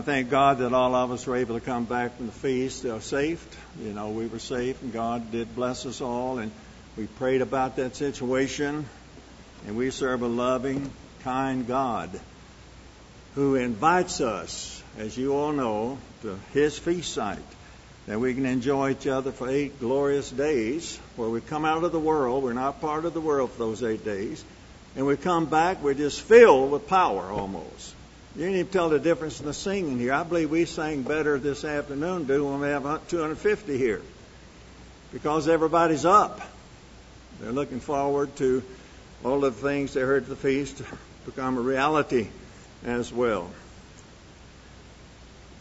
I thank God that all of us were able to come back from the feast uh, safe. You know, we were safe, and God did bless us all. And we prayed about that situation, and we serve a loving, kind God who invites us, as you all know, to His feast site, that we can enjoy each other for eight glorious days, where we come out of the world. We're not part of the world for those eight days, and we come back. We're just filled with power almost. You can even tell the difference in the singing here. I believe we sang better this afternoon do when we have 250 here because everybody's up. They're looking forward to all the things they heard at the feast become a reality as well.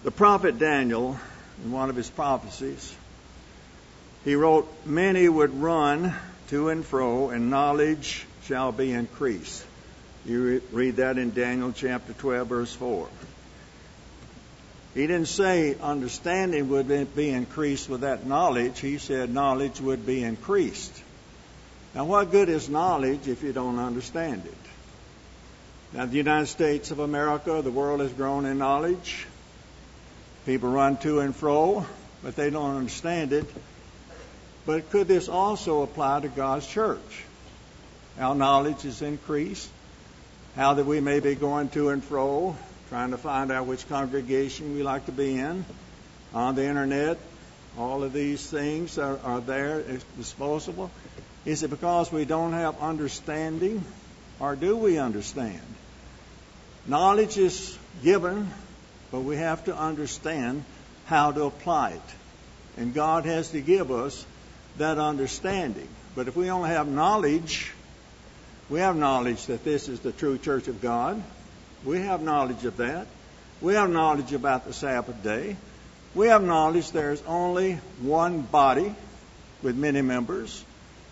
The prophet Daniel, in one of his prophecies, he wrote, Many would run to and fro, and knowledge shall be increased. You read that in Daniel chapter 12, verse 4. He didn't say understanding would be increased with that knowledge. He said knowledge would be increased. Now, what good is knowledge if you don't understand it? Now, the United States of America, the world has grown in knowledge. People run to and fro, but they don't understand it. But could this also apply to God's church? Our knowledge is increased how that we may be going to and fro, trying to find out which congregation we like to be in on the internet. All of these things are, are there, it's disposable. Is it because we don't have understanding, or do we understand? Knowledge is given, but we have to understand how to apply it. And God has to give us that understanding. But if we only have knowledge, we have knowledge that this is the true church of God. We have knowledge of that. We have knowledge about the Sabbath day. We have knowledge there's only one body with many members.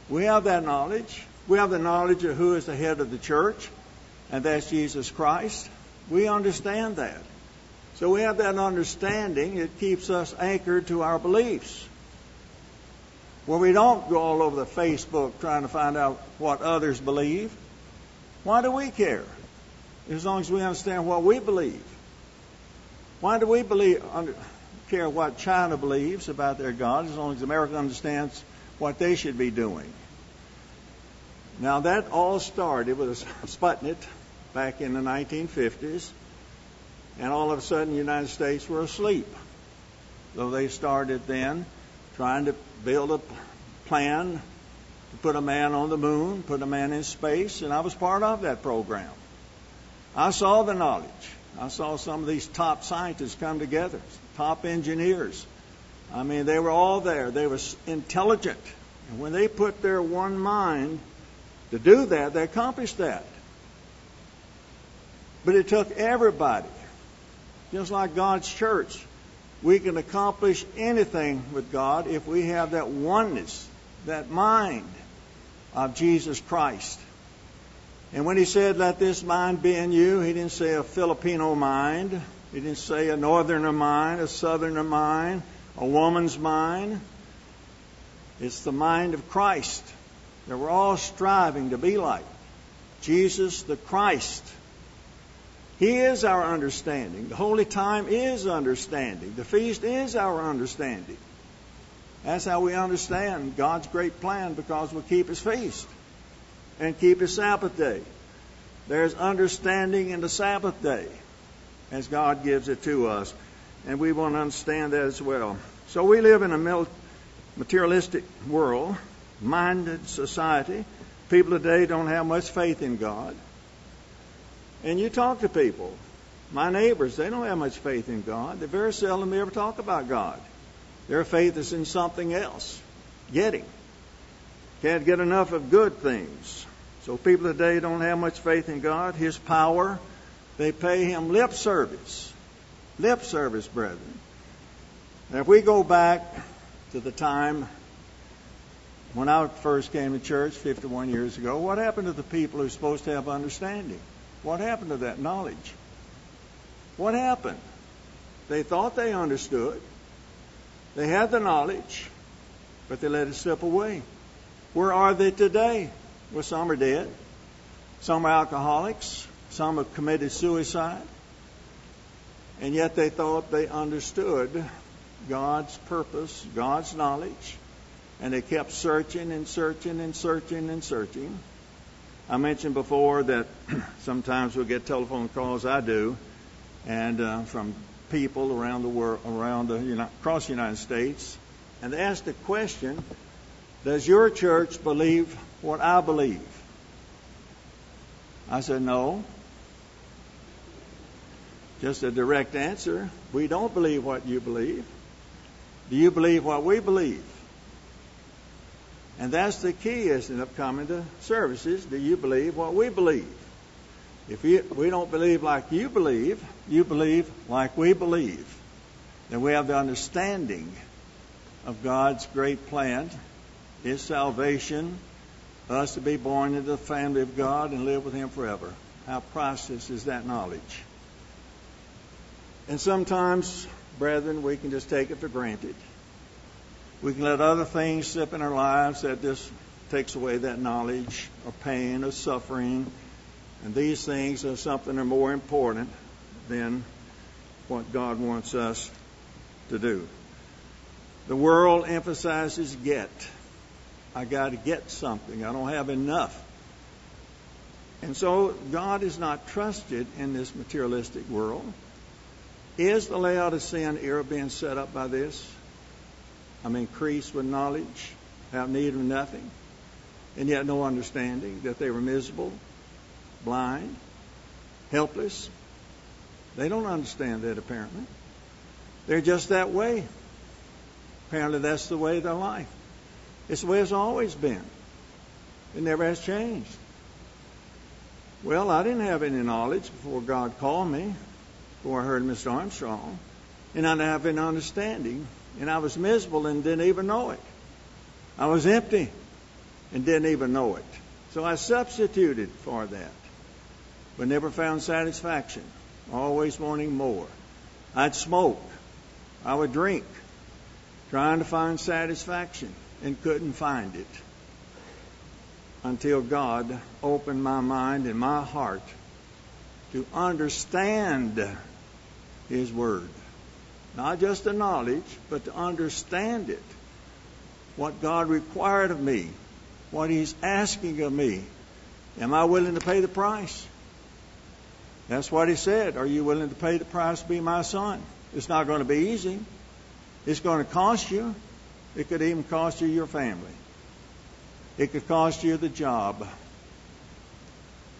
We have that knowledge. We have the knowledge of who is the head of the church, and that's Jesus Christ. We understand that. So we have that understanding. It keeps us anchored to our beliefs where we don't go all over the Facebook trying to find out what others believe. Why do we care? As long as we understand what we believe. Why do we believe, care what China believes about their God as long as America understands what they should be doing? Now that all started with Sputnik back in the 1950s, and all of a sudden the United States were asleep. So they started then trying to build a plan to put a man on the moon, put a man in space, and I was part of that program. I saw the knowledge. I saw some of these top scientists come together, top engineers. I mean, they were all there. They were intelligent. And when they put their one mind to do that, they accomplished that. But it took everybody, just like God's church. We can accomplish anything with God if we have that oneness, that mind of Jesus Christ. And when he said, Let this mind be in you, he didn't say a Filipino mind. He didn't say a northerner mind, a southerner mind, a woman's mind. It's the mind of Christ that we're all striving to be like. Jesus the Christ. He is our understanding. The holy time is understanding. The feast is our understanding. That's how we understand God's great plan because we keep His feast and keep His Sabbath day. There's understanding in the Sabbath day as God gives it to us. And we want to understand that as well. So we live in a materialistic world, minded society. People today don't have much faith in God. And you talk to people, my neighbors, they don't have much faith in God. They very seldom ever talk about God. Their faith is in something else, getting. Can't get enough of good things. So people today don't have much faith in God, His power. They pay Him lip service. Lip service, brethren. Now, if we go back to the time when I first came to church 51 years ago, what happened to the people who are supposed to have understanding? What happened to that knowledge? What happened? They thought they understood. They had the knowledge, but they let it slip away. Where are they today? Well, some are dead. Some are alcoholics. Some have committed suicide. And yet they thought they understood God's purpose, God's knowledge, and they kept searching and searching and searching and searching. I mentioned before that sometimes we'll get telephone calls. I do, and uh, from people around the world, around the, you know, across the United States, and they ask the question: Does your church believe what I believe? I said no. Just a direct answer. We don't believe what you believe. Do you believe what we believe? And that's the key, isn't it, coming to services. Do you believe what we believe? If we don't believe like you believe, you believe like we believe. Then we have the understanding of God's great plan, His salvation, us to be born into the family of God and live with Him forever. How priceless is that knowledge? And sometimes, brethren, we can just take it for granted. We can let other things slip in our lives that just takes away that knowledge or pain or suffering. And these things are something that are more important than what God wants us to do. The world emphasizes get. I got to get something. I don't have enough. And so God is not trusted in this materialistic world. Is the layout of Laodicean era being set up by this? I'm increased with knowledge, have need of nothing, and yet no understanding, that they were miserable, blind, helpless. They don't understand that apparently. They're just that way. Apparently that's the way of their life. It's the way it's always been. It never has changed. Well, I didn't have any knowledge before God called me, before I heard Mr. Armstrong, and I didn't have any understanding and I was miserable and didn't even know it. I was empty and didn't even know it. So I substituted for that, but never found satisfaction, always wanting more. I'd smoke, I would drink, trying to find satisfaction and couldn't find it until God opened my mind and my heart to understand His Word. Not just the knowledge, but to understand it. What God required of me, what He's asking of me. Am I willing to pay the price? That's what He said. Are you willing to pay the price to be my son? It's not going to be easy. It's going to cost you. It could even cost you your family. It could cost you the job.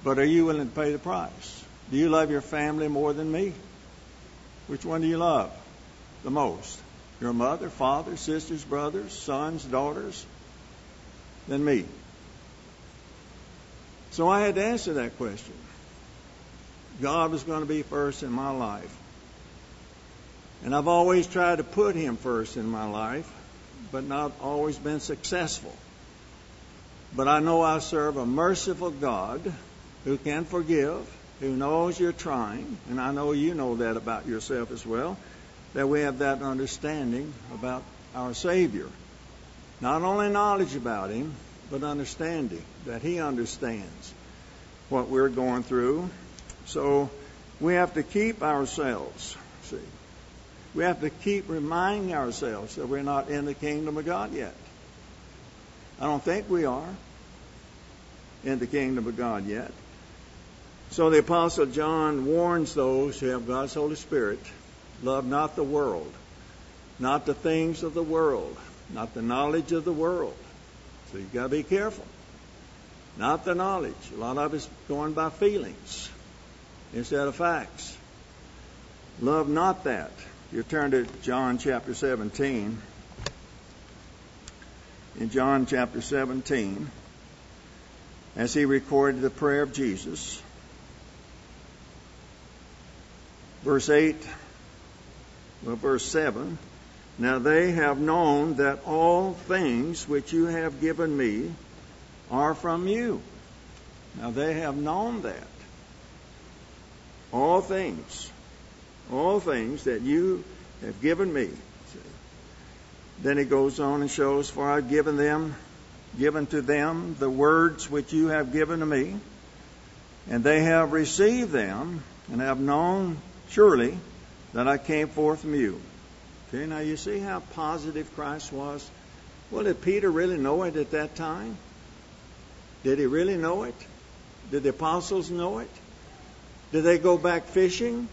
But are you willing to pay the price? Do you love your family more than me? Which one do you love? The most? Your mother, father, sisters, brothers, sons, daughters, than me. So I had to answer that question. God was going to be first in my life. And I've always tried to put Him first in my life, but not always been successful. But I know I serve a merciful God who can forgive, who knows you're trying, and I know you know that about yourself as well that we have that understanding about our Savior. Not only knowledge about Him, but understanding that He understands what we're going through. So we have to keep ourselves, see, we have to keep reminding ourselves that we're not in the kingdom of God yet. I don't think we are in the kingdom of God yet. So the Apostle John warns those who have God's Holy Spirit Love not the world, not the things of the world, not the knowledge of the world. So you've got to be careful. Not the knowledge. A lot of it's going by feelings instead of facts. Love not that. You turn to John chapter 17. In John chapter 17, as he recorded the prayer of Jesus, verse 8 well, verse 7 Now they have known that all things which you have given me are from you. Now they have known that. All things, all things that you have given me. Then he goes on and shows, For I've given them, given to them the words which you have given to me, and they have received them and have known surely that I came forth from you. Okay, now you see how positive Christ was? Well, did Peter really know it at that time? Did he really know it? Did the apostles know it? Did they go back fishing?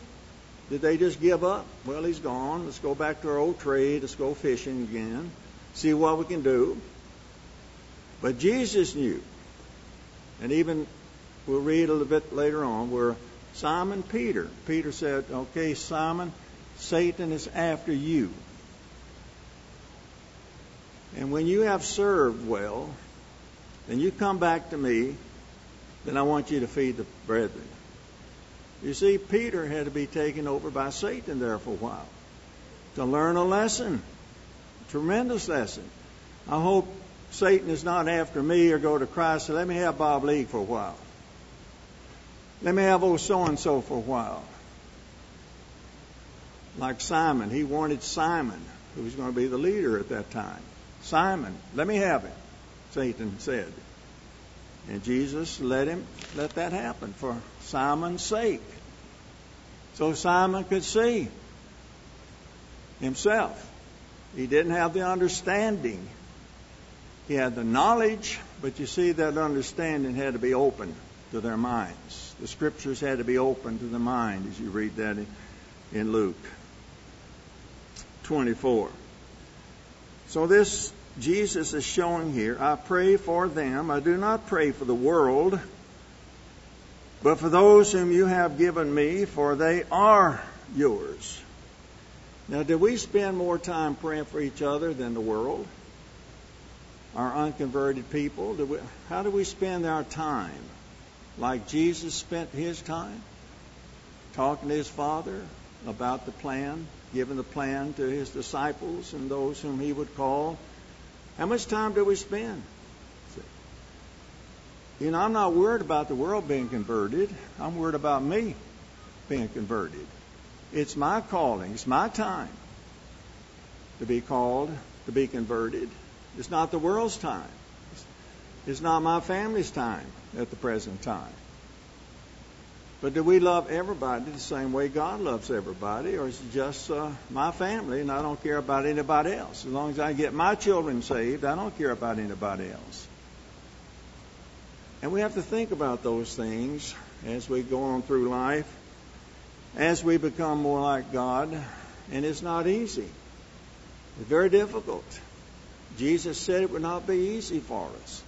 Did they just give up? Well, he's gone. Let's go back to our old trade. Let's go fishing again. See what we can do. But Jesus knew. And even we'll read a little bit later on where Simon Peter, Peter said, Okay, Simon, Satan is after you. And when you have served well, then you come back to me, then I want you to feed the brethren. You see, Peter had to be taken over by Satan there for a while to learn a lesson, a tremendous lesson. I hope Satan is not after me or go to Christ. So let me have Bob League for a while. Let me have old so and so for a while. Like Simon, he wanted Simon, who was going to be the leader at that time. Simon, let me have him, Satan said. And Jesus let him let that happen for Simon's sake. So Simon could see himself. He didn't have the understanding. He had the knowledge, but you see that understanding had to be open to their minds. The scriptures had to be open to the mind as you read that in, Luke 24. So this Jesus is showing here, I pray for them. I do not pray for the world, but for those whom you have given me, for they are yours. Now, do we spend more time praying for each other than the world? Our unconverted people? Do we, how do we spend our time? Like Jesus spent his time? Talking to his Father about the plan, giving the plan to his disciples and those whom he would call how much time do we spend? You know, I'm not worried about the world being converted. I'm worried about me being converted. It's my calling, it's my time to be called, to be converted. It's not the world's time. It's not my family's time at the present time. But do we love everybody the same way God loves everybody, or is it just uh, my family and I don't care about anybody else? As long as I get my children saved, I don't care about anybody else. And we have to think about those things as we go on through life, as we become more like God, and it's not easy. It's very difficult. Jesus said it would not be easy for us.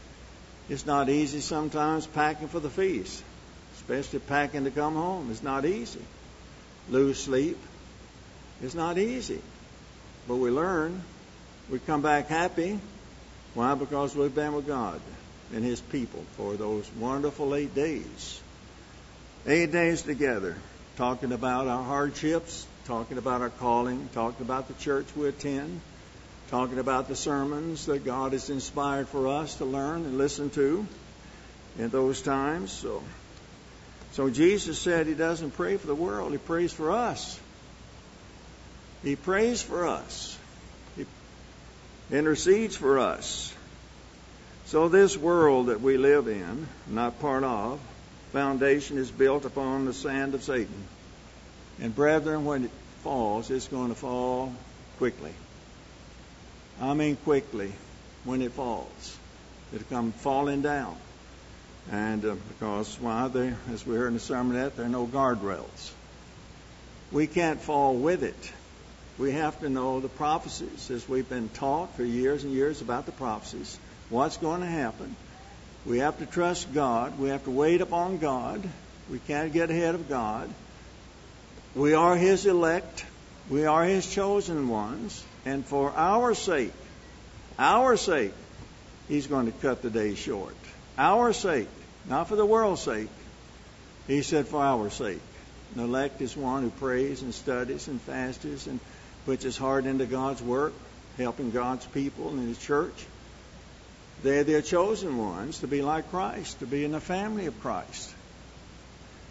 It's not easy sometimes packing for the feast especially packing to come home. It's not easy. Lose sleep. It's not easy. But we learn. We come back happy. Why? Because we've been with God and His people for those wonderful eight days. Eight days together, talking about our hardships, talking about our calling, talking about the church we attend, talking about the sermons that God has inspired for us to learn and listen to in those times. So so Jesus said he doesn't pray for the world, he prays for us. He prays for us. He intercedes for us. So this world that we live in, not part of, foundation is built upon the sand of Satan. And brethren, when it falls, it's going to fall quickly. I mean quickly when it falls. It'll come falling down. And uh, because why? They, as we heard in the sermonette, there are no guardrails. We can't fall with it. We have to know the prophecies, as we've been taught for years and years about the prophecies. What's going to happen? We have to trust God. We have to wait upon God. We can't get ahead of God. We are His elect. We are His chosen ones. And for our sake, our sake, He's going to cut the day short. Our sake. Not for the world's sake. He said, for our sake. The elect is one who prays and studies and fasts and puts his heart into God's work, helping God's people and his church. They're the chosen ones to be like Christ, to be in the family of Christ,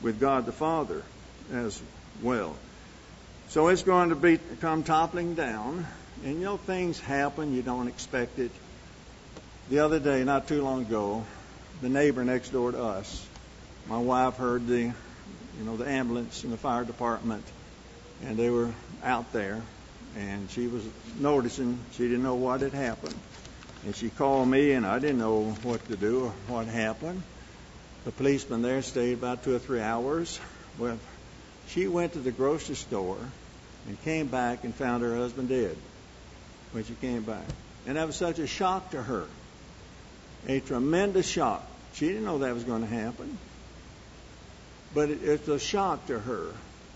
with God the Father as well. So it's going to be come toppling down, and you know things happen you don't expect it. The other day, not too long ago, the neighbor next door to us. My wife heard the, you know, the ambulance and the fire department and they were out there, and she was noticing she didn't know what had happened, and she called me, and I didn't know what to do or what happened. The policeman there stayed about two or three hours. Well, she went to the grocery store and came back and found her husband dead when she came back. And that was such a shock to her. A tremendous shock. She didn't know that was going to happen. But it, it's a shock to her.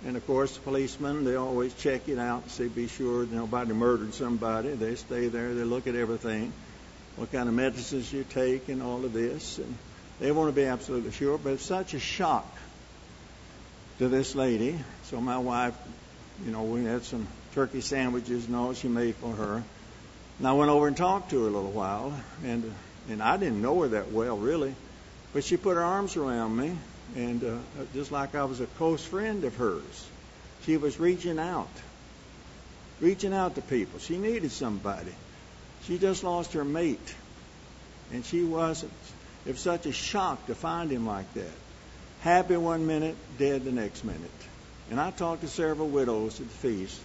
And of course, the policemen, they always check it out and see, be sure nobody murdered somebody. They stay there, they look at everything, what kind of medicines you take, and all of this. And they want to be absolutely sure. But it's such a shock to this lady. So my wife, you know, we had some turkey sandwiches and all she made for her. And I went over and talked to her a little while, and and I didn't know her that well really, but she put her arms around me, and uh, just like I was a close friend of hers, she was reaching out, reaching out to people. She needed somebody. She just lost her mate, and she wasn't. It was such a shock to find him like that. Happy one minute, dead the next minute. And I talked to several widows at the feast,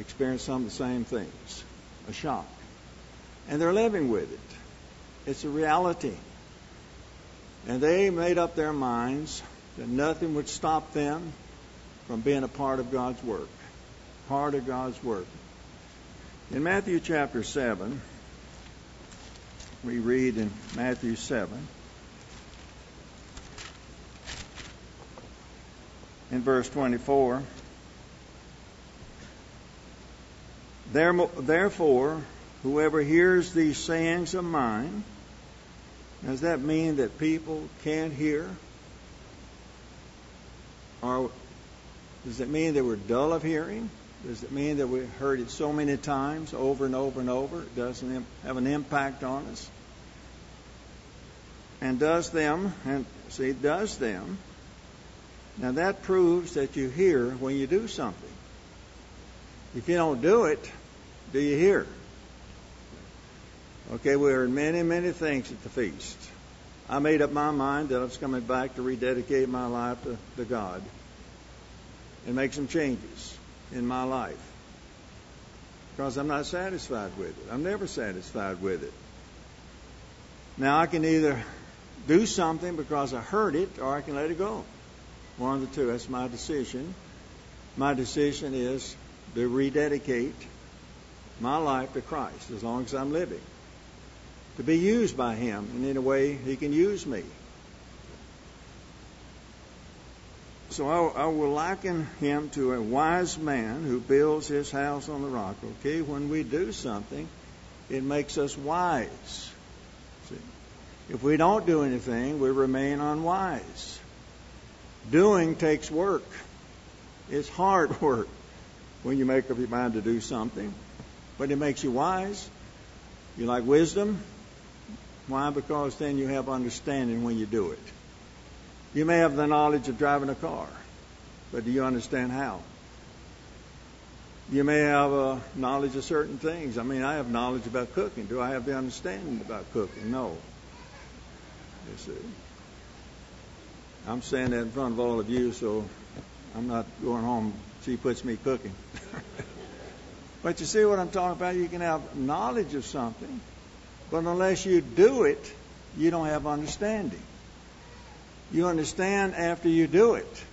experienced some of the same things. A shock. And they're living with it. It's a reality. And they made up their minds that nothing would stop them from being a part of God's work. Part of God's work. In Matthew chapter 7, we read in Matthew 7, in verse 24, Therefore, whoever hears these sayings of mine, does that mean that people can't hear? Or does it mean that we're dull of hearing? Does it mean that we've heard it so many times over and over and over? It doesn't have an impact on us? And does them, and see, does them. Now that proves that you hear when you do something. If you don't do it, do you hear? Okay, we heard many, many things at the feast. I made up my mind that I was coming back to rededicate my life to, to God and make some changes in my life. Because I'm not satisfied with it. I'm never satisfied with it. Now I can either do something because I heard it or I can let it go. One of the two. That's my decision. My decision is to rededicate my life to Christ as long as I'm living to be used by Him, in a way, He can use me. So I, I, will liken him to a wise man who builds his house on the rock. Okay, when we do something, it makes us wise. See? If we don't do anything, we remain unwise. Doing takes work. It's hard work when you make up your mind to do something, but it makes you wise. You like wisdom? Why? Because then you have understanding when you do it. You may have the knowledge of driving a car, but do you understand how? You may have a knowledge of certain things. I mean, I have knowledge about cooking. Do I have the understanding about cooking? No. You see. I'm saying that in front of all of you, so I'm not going home. She puts me cooking. but you see what I'm talking about? You can have knowledge of something, but unless you do it, you don't have understanding. You understand after you do it.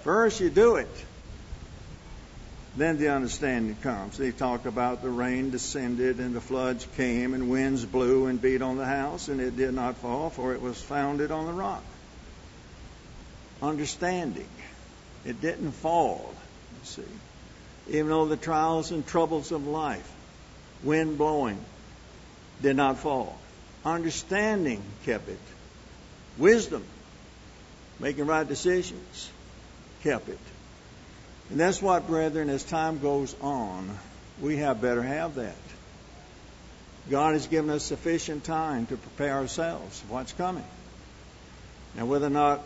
First, you do it. Then the understanding comes. They talk about the rain descended and the floods came and winds blew and beat on the house and it did not fall for it was founded on the rock. Understanding. It didn't fall, you see. Even though the trials and troubles of life, wind blowing, did not fall. Understanding kept it. Wisdom, making right decisions, kept it. And that's what, brethren, as time goes on, we have better have that. God has given us sufficient time to prepare ourselves for what's coming. Now, whether or not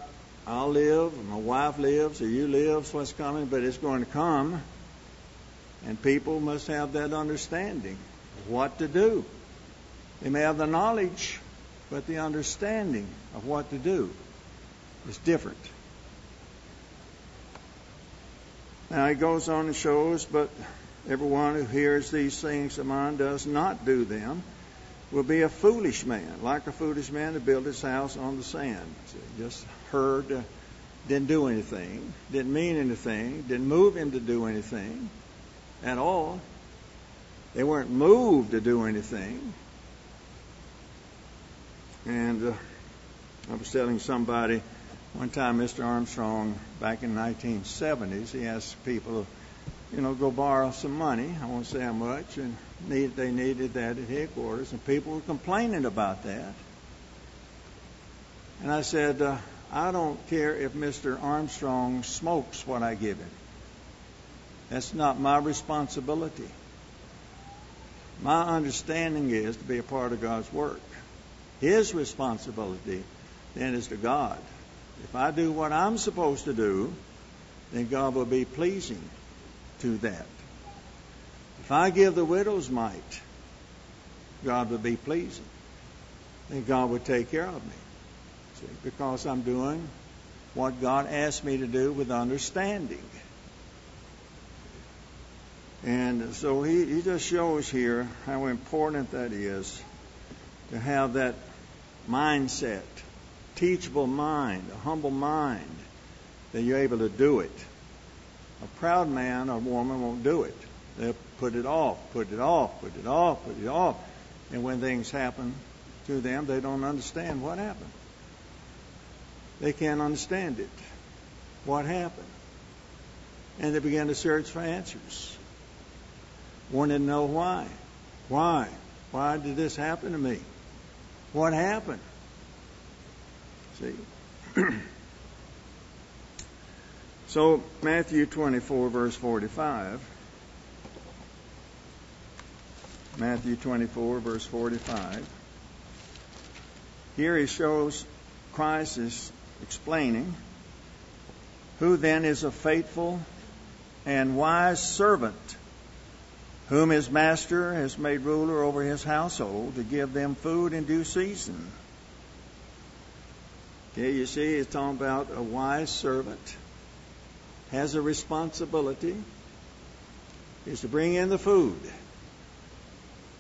I'll live, or my wife lives, or you lives, what's coming, but it's going to come. And people must have that understanding of what to do. They may have the knowledge, but the understanding of what to do is different. Now he goes on and shows, but everyone who hears these things of mine does not do them will be a foolish man, like a foolish man to build his house on the sand. Just heard, didn't do anything, didn't mean anything, didn't move him to do anything at all. They weren't moved to do anything. And uh, I was telling somebody one time, Mr. Armstrong, back in the 1970s, he asked people, you know, go borrow some money. I won't say how much, and need, they needed that at headquarters, and people were complaining about that. And I said, uh, I don't care if Mr. Armstrong smokes what I give him. That's not my responsibility. My understanding is to be a part of God's work. His responsibility then is to God. If I do what I'm supposed to do, then God will be pleasing to that. If I give the widow's mite, God will be pleasing. Then God will take care of me. See, because I'm doing what God asked me to do with understanding. And so he, he just shows here how important that is to have that mindset teachable mind, a humble mind, that you're able to do it. A proud man or woman won't do it. They'll put it off, put it off, put it off, put it off. And when things happen to them, they don't understand what happened. They can't understand it. What happened? And they begin to search for answers. Wanting to know why. Why? Why did this happen to me? What happened? See? so, Matthew 24, verse 45. Matthew 24, verse 45. Here he shows Christ is explaining who then is a faithful and wise servant whom his master has made ruler over his household to give them food in due season. Okay, you see, it's talking about a wise servant has a responsibility is to bring in the food.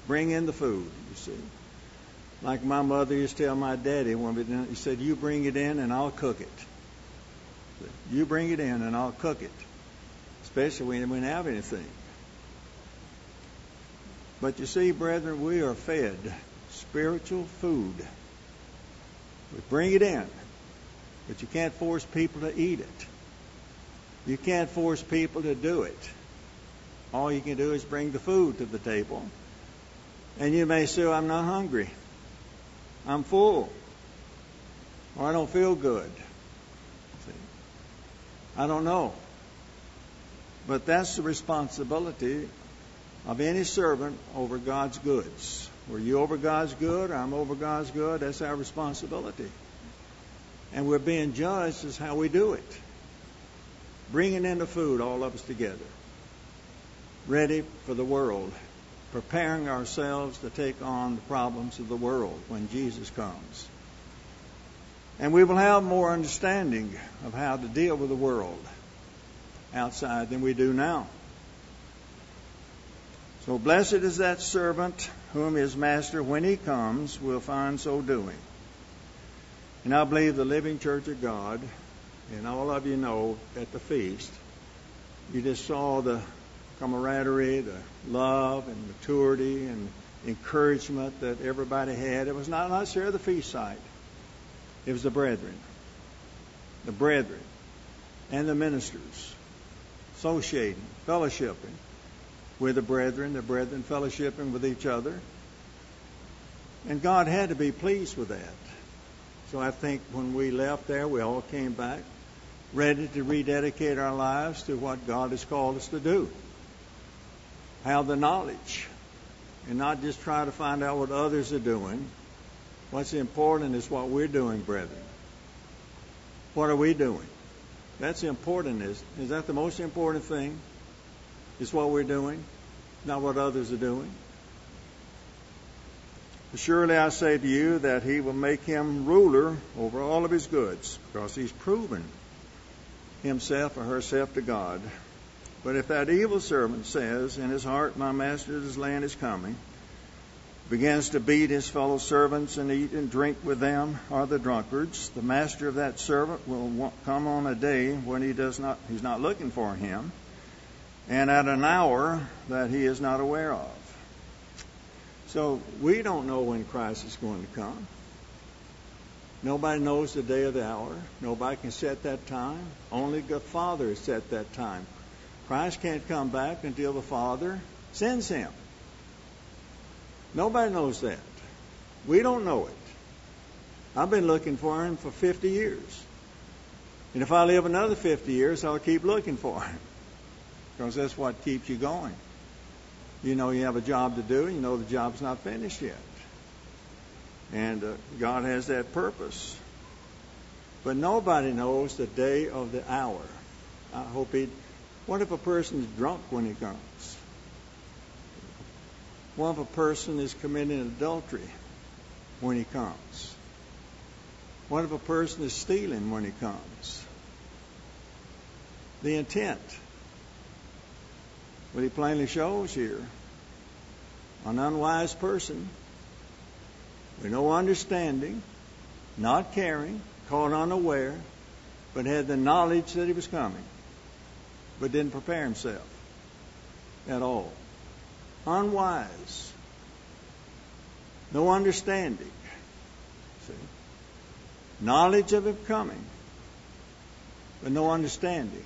Bring in the food, you see. Like my mother used to tell my daddy when we he said, You bring it in and I'll cook it. You bring it in and I'll cook it. Especially when we don't have anything. But you see, brethren, we are fed spiritual food. We bring it in. But you can't force people to eat it. You can't force people to do it. All you can do is bring the food to the table. And you may say, I'm not hungry. I'm full. Or I don't feel good. See? I don't know. But that's the responsibility of any servant over God's goods. Were you over God's good? I'm over God's good. That's our responsibility and we're being judged as how we do it. Bringing in the food, all of us together, ready for the world, preparing ourselves to take on the problems of the world when Jesus comes. And we will have more understanding of how to deal with the world outside than we do now. So blessed is that servant whom his master, when he comes, will find so doing. And I believe the living church of God, and all of you know at the feast, you just saw the camaraderie, the love and maturity and encouragement that everybody had. It was not necessarily the feast site. It was the brethren. The brethren and the ministers associating, fellowshipping with the brethren, the brethren fellowshipping with each other. And God had to be pleased with that. So I think when we left there, we all came back ready to rededicate our lives to what God has called us to do. Have the knowledge and not just try to find out what others are doing. What's important is what we're doing, brethren. What are we doing? That's important. Is is that the most important thing? Is what we're doing, not what others are doing. Surely I say to you that he will make him ruler over all of his goods, because he's proven himself or herself to God. But if that evil servant says in his heart, My master's land is coming, begins to beat his fellow servants and eat and drink with them are the drunkards, the master of that servant will come on a day when he does not he's not looking for him, and at an hour that he is not aware of. So we don't know when Christ is going to come. Nobody knows the day or the hour. Nobody can set that time. Only the Father has set that time. Christ can't come back until the Father sends him. Nobody knows that. We don't know it. I've been looking for him for 50 years. And if I live another 50 years, I'll keep looking for him. Because that's what keeps you going. You know you have a job to do, and you know the job's not finished yet. And uh, God has that purpose. But nobody knows the day of the hour. I hope he. What if a person's drunk when he comes? What if a person is committing adultery when he comes? What if a person is stealing when he comes? The intent. What he plainly shows here an unwise person with no understanding, not caring, caught unaware, but had the knowledge that he was coming, but didn't prepare himself at all. Unwise. No understanding. See? Knowledge of him coming, but no understanding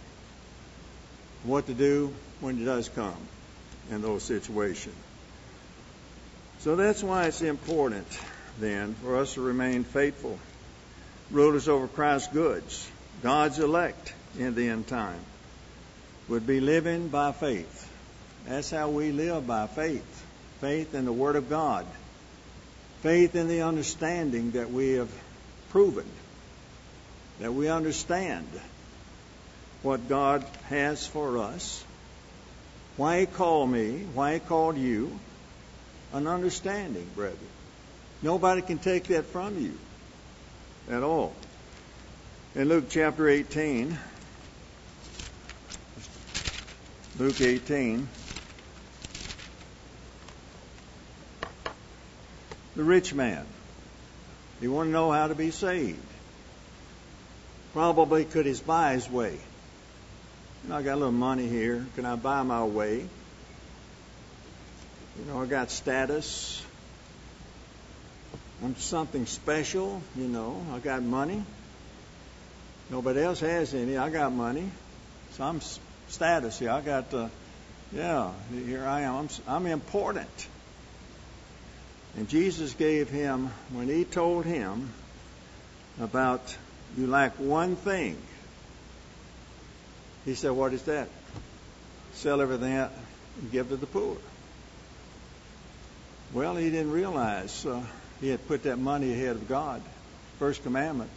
what to do when it does come in those situations. So that's why it's important then for us to remain faithful, rulers over Christ's goods, God's elect in the end time, would be living by faith. That's how we live by faith. Faith in the Word of God. Faith in the understanding that we have proven. That we understand what God has for us. Why He called me, why He called you. An understanding, brethren. Nobody can take that from you at all. In Luke chapter 18, Luke 18, the rich man, he wanted to know how to be saved. Probably could he buy his way. I got a little money here. Can I buy my way? You know, I got status. I'm something special, you know. I got money. Nobody else has any. I got money. So I'm status here. I got, uh, yeah, here I am. I'm, I'm important. And Jesus gave him, when he told him about you lack one thing, he said, What is that? Sell everything out and give to the poor. Well, he didn't realize. Uh, he had put that money ahead of God. First commandment,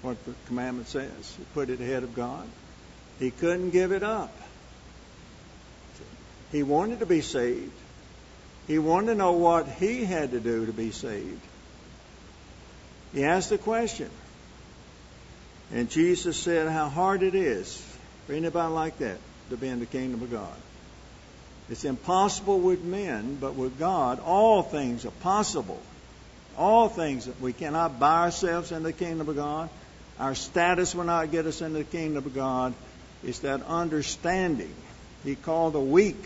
what the commandment says. He put it ahead of God. He couldn't give it up. He wanted to be saved. He wanted to know what he had to do to be saved. He asked the question. And Jesus said how hard it is for anybody like that to be in the kingdom of God. It's impossible with men, but with God, all things are possible. All things that we cannot buy ourselves in the kingdom of God. Our status will not get us into the kingdom of God. It's that understanding. He called the weak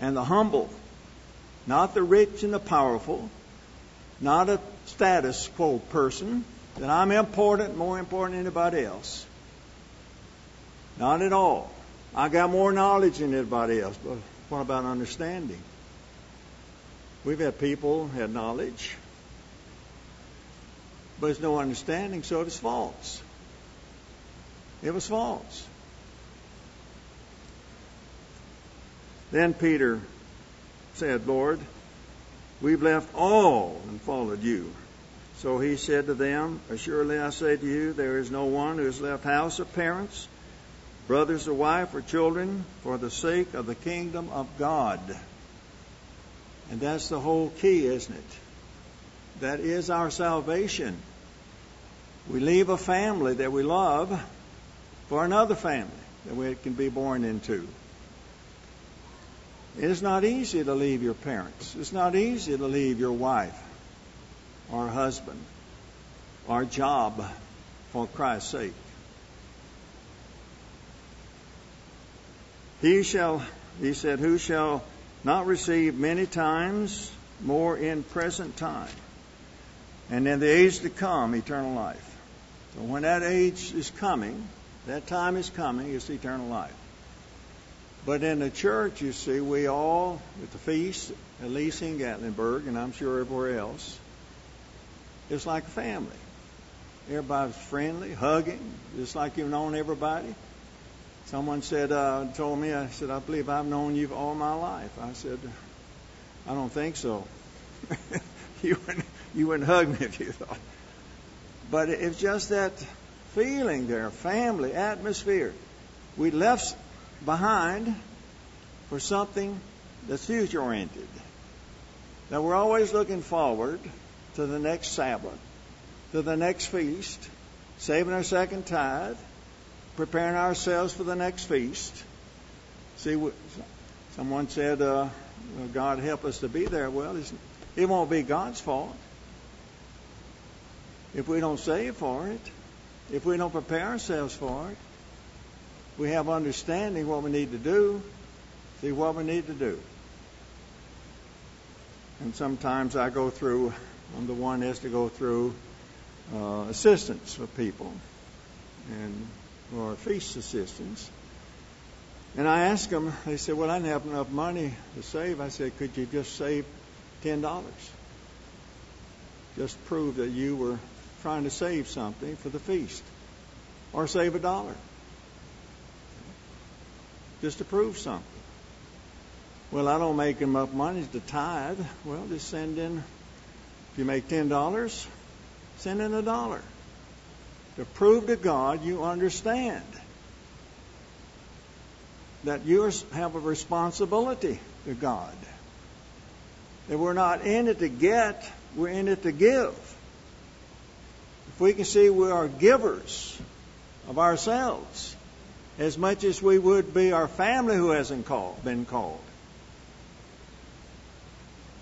and the humble, not the rich and the powerful, not a status quo person, that I'm important, more important than anybody else. Not at all. I got more knowledge than anybody else, but what about understanding? We've had people had knowledge, but there's no understanding, so it was false. It was false. Then Peter said, Lord, we've left all and followed you. So he said to them, Assuredly I say to you, there is no one who has left house or parents, brothers or wife or children, for the sake of the kingdom of God. And that's the whole key, isn't it? That is our salvation. We leave a family that we love for another family. that we can be born into. It's not easy to leave your parents. It's not easy to leave your wife or husband or job for Christ's sake. He shall, he said, who shall not receive many times more in present time, and in the age to come, eternal life. So when that age is coming, that time is coming, it's eternal life. But in the church, you see, we all, at the feast, at least in Gatlinburg, and I'm sure everywhere else, it's like a family. Everybody's friendly, hugging, just like you've known everybody. Someone said, uh, told me, I said, I believe I've known you all my life. I said, I don't think so. you, wouldn't, you wouldn't hug me if you thought. But it's just that feeling there, family, atmosphere. We left behind for something that's future oriented. That we're always looking forward to the next Sabbath, to the next feast, saving our second tithe, preparing ourselves for the next feast. See, someone said, uh, God help us to be there. Well, it won't be God's fault if we don't save for it, if we don't prepare ourselves for it. We have understanding what we need to do, see what we need to do. And sometimes I go through, I'm the one that has to go through uh, assistance for people and or feast assistance. And I asked them, they said, Well, I didn't have enough money to save. I said, Could you just save $10? Just prove that you were trying to save something for the feast. Or save a dollar. Just to prove something. Well, I don't make enough money to tithe. Well, just send in, if you make $10, send in a dollar. To prove to God you understand that you have a responsibility to God. That we're not in it to get, we're in it to give. If we can see we are givers of ourselves as much as we would be our family who hasn't called, been called.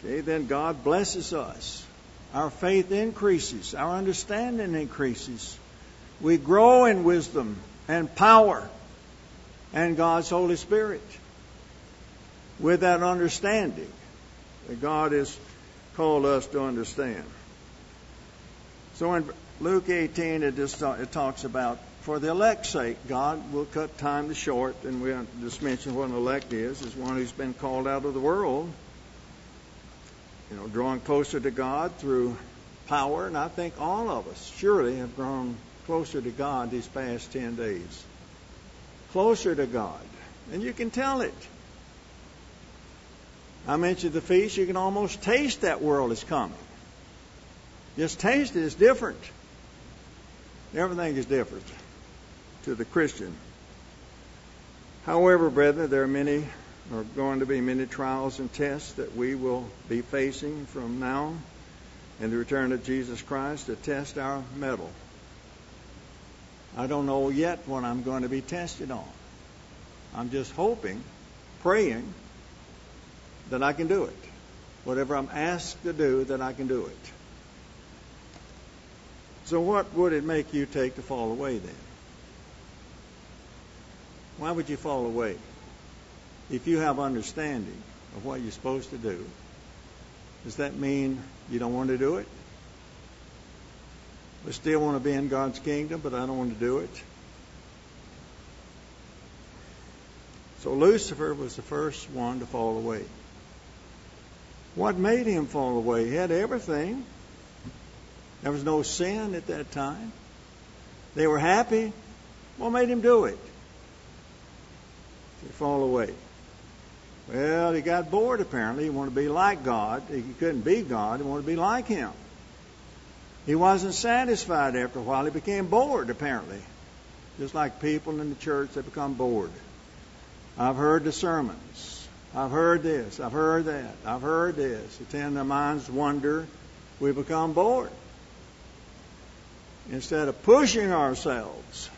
Okay, then God blesses us. Our faith increases. Our understanding increases. We grow in wisdom and power and God's Holy Spirit with that understanding that God has called us to understand. So in Luke 18, it just it talks about for the elect's sake, God will cut time to short, and we just mention what an elect is, is one who's been called out of the world, you know, drawing closer to God through power, and I think all of us surely have grown closer to God these past 10 days closer to God. And you can tell it. I mentioned the feast. You can almost taste that world is coming. Just taste it. It's different. Everything is different to the Christian. However, brethren, there are many, are going to be many trials and tests that we will be facing from now and the return of Jesus Christ to test our mettle. I don't know yet what I'm going to be tested on. I'm just hoping, praying that I can do it. Whatever I'm asked to do, that I can do it. So, what would it make you take to fall away then? Why would you fall away? If you have understanding of what you're supposed to do, does that mean you don't want to do it? I still want to be in God's kingdom, but I don't want to do it. So Lucifer was the first one to fall away. What made him fall away? He had everything. There was no sin at that time. They were happy. What made him do it? To fall away. Well, he got bored apparently. He wanted to be like God. He couldn't be God. He wanted to be like Him. He wasn't satisfied after a while. He became bored, apparently. Just like people in the church, they become bored. I've heard the sermons. I've heard this. I've heard that. I've heard this. In their minds wonder. We become bored. Instead of pushing ourselves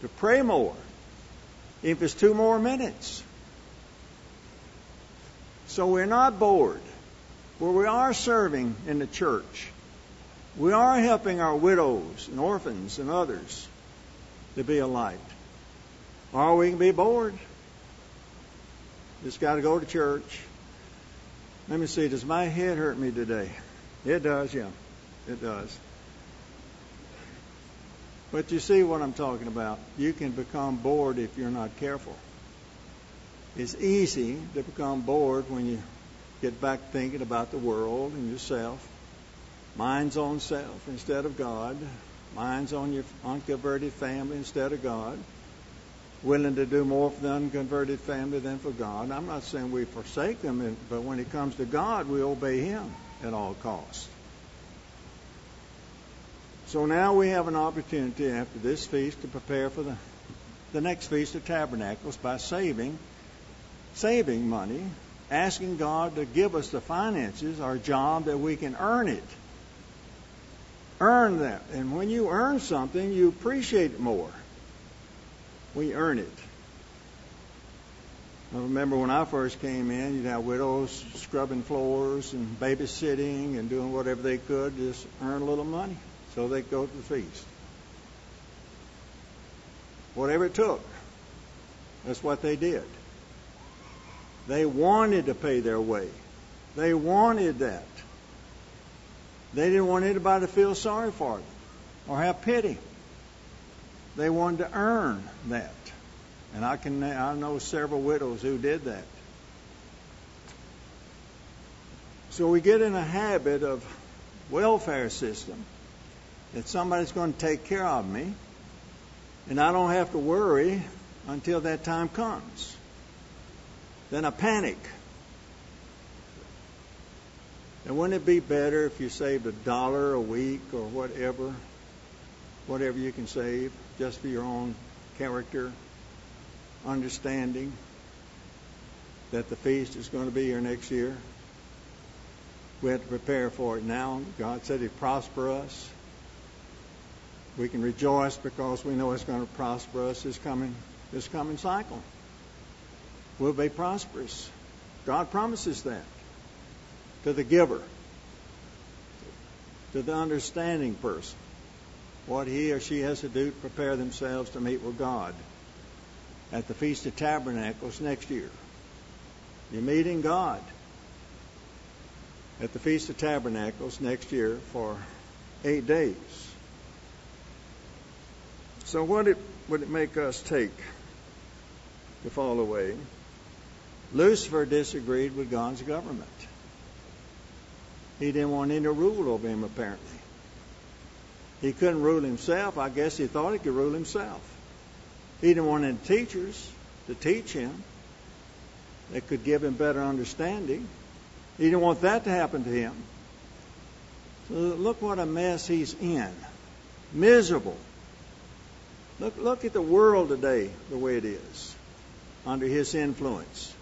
to pray more, if it's two more minutes. So we're not bored. Where we are serving in the church, we are helping our widows and orphans and others to be a light. Or we can be bored. Just got to go to church. Let me see, does my head hurt me today? It does, yeah. It does. But you see what I'm talking about. You can become bored if you're not careful. It's easy to become bored when you get back thinking about the world and yourself. Mind's on self instead of God. Mind's on your unconverted family instead of God. Willing to do more for the unconverted family than for God. I'm not saying we forsake them, but when it comes to God, we obey Him at all costs. So now we have an opportunity after this feast to prepare for the, the next Feast of Tabernacles by saving, saving money, asking God to give us the finances, our job, that we can earn it. Earn that. And when you earn something, you appreciate it more. We earn it. I remember when I first came in, you'd have widows scrubbing floors and babysitting and doing whatever they could to just earn a little money so they could go to the feast. Whatever it took, that's what they did. They wanted to pay their way. They wanted that. They didn't want anybody to feel sorry for them or have pity. They wanted to earn that. And I can I know several widows who did that. So we get in a habit of welfare system that somebody's going to take care of me, and I don't have to worry until that time comes. Then I panic. And wouldn't it be better if you saved a dollar a week or whatever, whatever you can save, just for your own character, understanding that the feast is going to be here next year? We have to prepare for it now. God said He'd prosper us. We can rejoice because we know it's going to prosper us this coming this coming cycle. We'll be prosperous. God promises that to the giver, to the understanding person, what he or she has to do to prepare themselves to meet with God at the Feast of Tabernacles next year. You're meeting God at the Feast of Tabernacles next year for eight days. So, what it, would it make us take to fall away? Lucifer disagreed with God's government. He didn't want any rule over him, apparently. He couldn't rule himself. I guess he thought he could rule himself. He didn't want any teachers to teach him that could give him better understanding. He didn't want that to happen to him. So look what a mess he's in. Miserable. Look, look at the world today, the way it is, under his influence.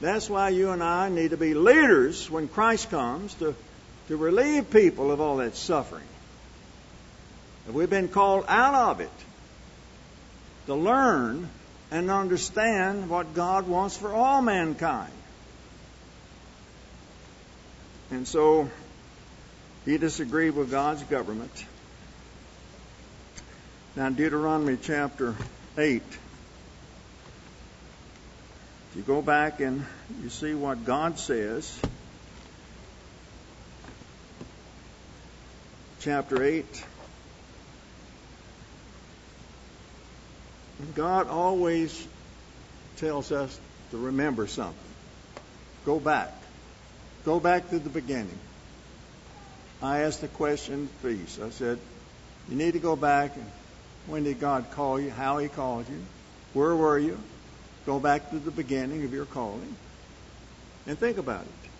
That's why you and I need to be leaders when Christ comes to, to relieve people of all that suffering. And we've been called out of it to learn and understand what God wants for all mankind. And so he disagreed with God's government. Now, Deuteronomy chapter 8. If you go back and you see what God says, chapter 8, God always tells us to remember something. Go back. Go back to the beginning. I asked the question feast. I said, you need to go back and when did God call you? How He called you? Where were you? Go back to the beginning of your calling and think about it.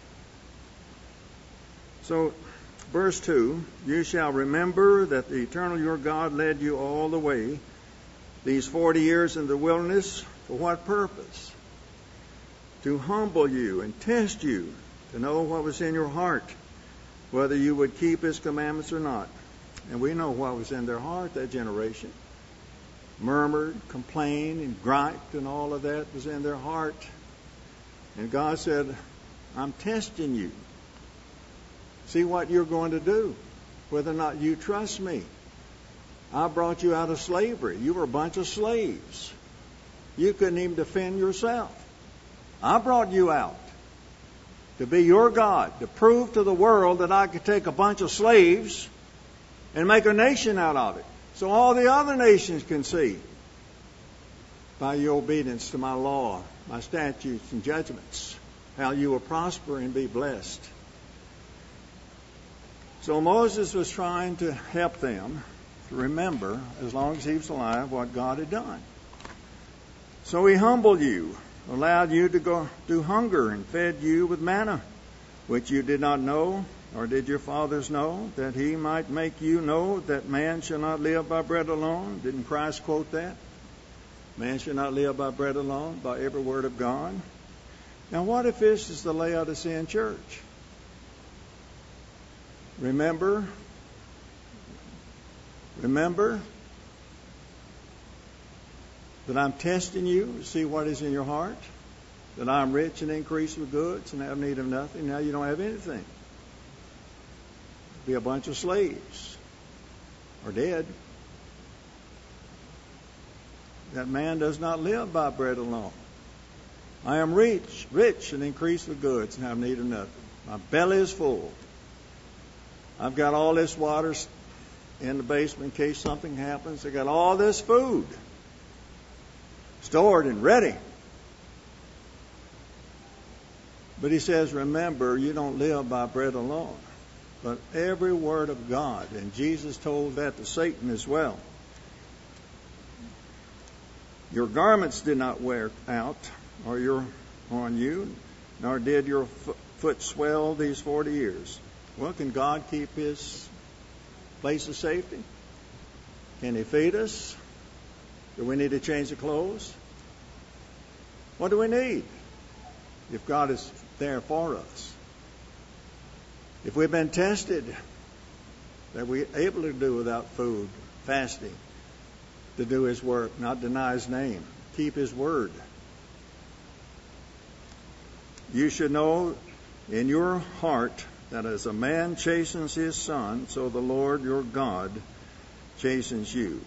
So, verse 2 You shall remember that the eternal your God led you all the way these 40 years in the wilderness. For what purpose? To humble you and test you, to know what was in your heart, whether you would keep His commandments or not. And we know what was in their heart, that generation. Murmured, complained, and griped, and all of that was in their heart. And God said, I'm testing you. See what you're going to do, whether or not you trust me. I brought you out of slavery. You were a bunch of slaves. You couldn't even defend yourself. I brought you out to be your God, to prove to the world that I could take a bunch of slaves and make a nation out of it. So all the other nations can see by your obedience to my law, my statutes and judgments, how you will prosper and be blessed. So Moses was trying to help them to remember, as long as he was alive, what God had done. So he humbled you, allowed you to go through hunger, and fed you with manna, which you did not know, or did your fathers know, that he might make you know that man shall not live by bread alone? Didn't Christ quote that? Man shall not live by bread alone, by every word of God. Now, what if this is the Laodicean church? Remember, remember that I'm testing you to see what is in your heart, that I'm rich and increase with goods and have need of nothing. Now you don't have anything. Be a bunch of slaves or dead. That man does not live by bread alone. I am rich, rich and increase with goods and have need of nothing. My belly is full. I've got all this water in the basement in case something happens. I've got all this food stored and ready. But he says, remember, you don't live by bread alone, but every word of God. And Jesus told that to Satan as well. Your garments did not wear out, or your on you, nor did your foot swell these forty years. Well, can God keep His place of safety? Can He feed us? Do we need to change the clothes? What do we need if God is there for us? If we've been tested, that we're able to do without food, fasting, to do His work, not deny His name, keep His word. You should know in your heart that as a man chastens his son, so the Lord your God chastens you.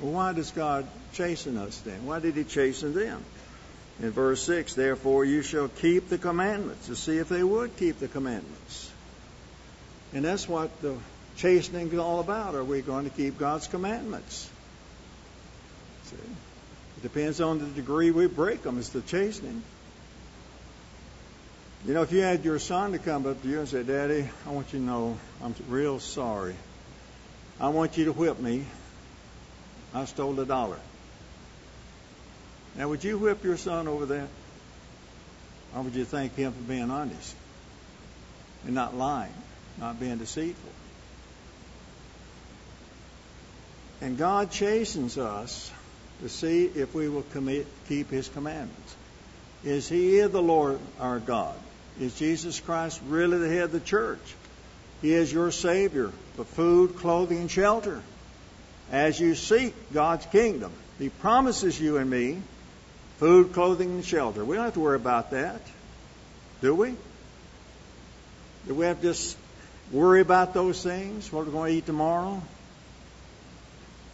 Well, why does God chasten us then? Why did He chasten them? In verse 6, therefore you shall keep the commandments, to see if they would keep the commandments. And that's what the chastening is all about. Are we going to keep God's commandments? See? It depends on the degree we break them, it's the chastening. You know, if you had your son to come up to you and say, Daddy, I want you to know I'm real sorry. I want you to whip me. I stole a dollar. Now, would you whip your son over that? Or would you thank him for being honest and not lying, not being deceitful? And God chastens us to see if we will commit, keep his commandments. Is he the Lord our God? Is Jesus Christ really the head of the church? He is your Savior for food, clothing, and shelter. As you seek God's kingdom, He promises you and me food, clothing, and shelter. We don't have to worry about that, do we? Do we have to just worry about those things? What we're going to eat tomorrow?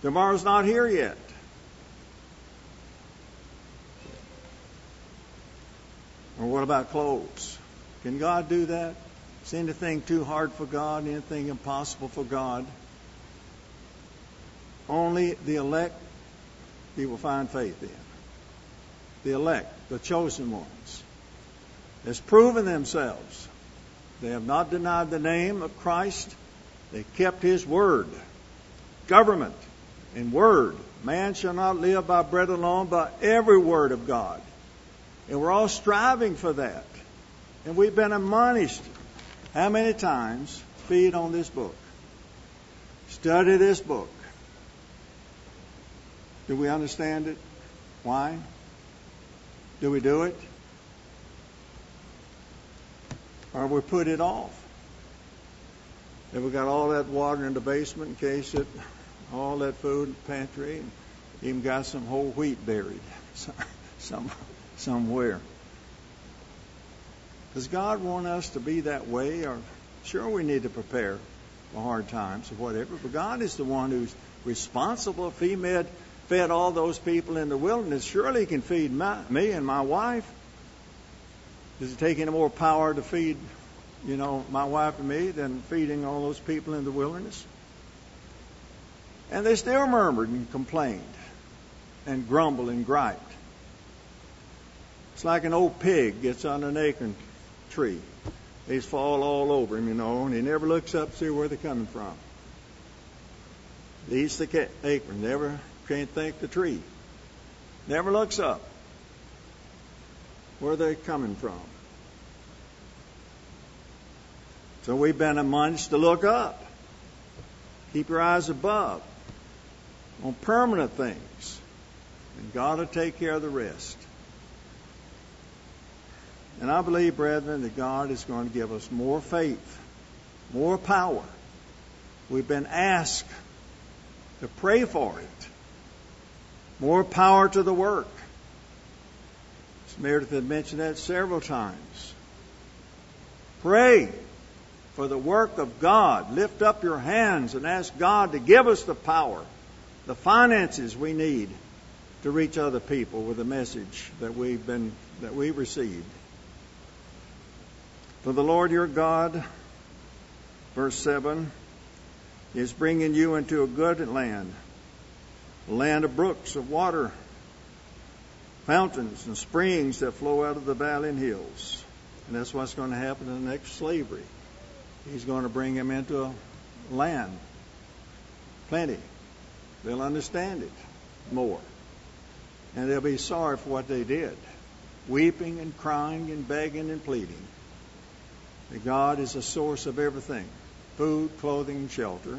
Tomorrow's not here yet. Or what about clothes? Can God do that? Is anything too hard for God? Anything impossible for God? Only the elect He will find faith in. The elect, the chosen ones, has proven themselves. They have not denied the name of Christ. They kept His word. Government and word. Man shall not live by bread alone, but every word of God. And we're all striving for that. And we've been admonished how many times feed on this book, study this book. Do we understand it? Why? Do we do it? Or we put it off? Have we got all that water in the basement in case it, all that food in the pantry, Even got some whole wheat buried some, somewhere. Does God want us to be that way? Or sure, we need to prepare for hard times or whatever. But God is the one who's responsible. If He fed, fed all those people in the wilderness, surely He can feed my, me and my wife. Does it take any more power to feed, you know, my wife and me than feeding all those people in the wilderness? And they still murmured and complained and grumbled and griped. It's like an old pig gets on an acorn tree. They fall all over him, you know, and he never looks up to see where they're coming from. He eats the acorn, never can't thank the tree. Never looks up where they're coming from. So we've been admonished to look up. Keep your eyes above on permanent things. And God will take care of the rest. And I believe, brethren, that God is going to give us more faith, more power. We've been asked to pray for it. More power to the work. Meredith had mentioned that several times. Pray for the work of God. Lift up your hands and ask God to give us the power, the finances we need to reach other people with the message that we've been that we received. For the Lord your God, verse 7, is bringing you into a good land, a land of brooks of water, fountains and springs that flow out of the valley and hills. And that's what's going to happen in the next slavery. He's going to bring them into a land, plenty. They'll understand it more. And they'll be sorry for what they did, weeping and crying and begging and pleading that God is the source of everything food, clothing, and shelter.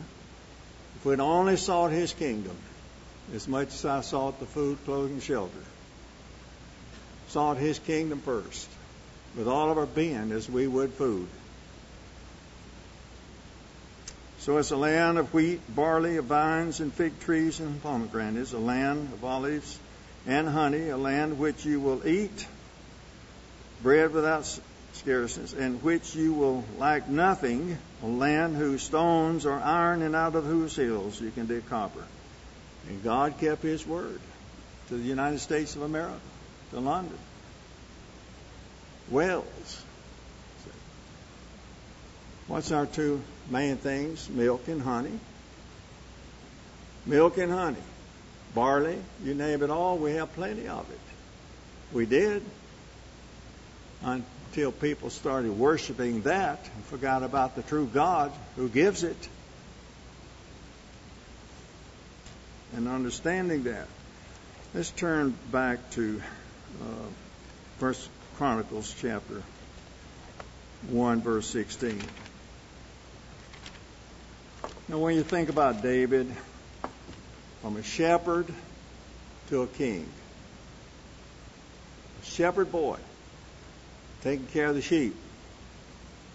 If we'd only sought His kingdom as much as I sought the food, clothing, and shelter, sought His kingdom first with all of our being as we would food. So it's a land of wheat, barley, of vines, and fig trees, and pomegranates, a land of olives and honey, a land which you will eat bread without scarceness, and which you will lack nothing, a land whose stones are iron and out of whose hills you can dig copper. And God kept his word to the United States of America, to London, Wales. What's our two main things? Milk and honey. Milk and honey. Barley, you name it all, we have plenty of it. We did until people started worshiping that and forgot about the true God who gives it. And understanding that. Let's turn back to uh, First Chronicles chapter 1, verse 16. Now, when you think about David, from a shepherd to a king, a shepherd boy, taking care of the sheep,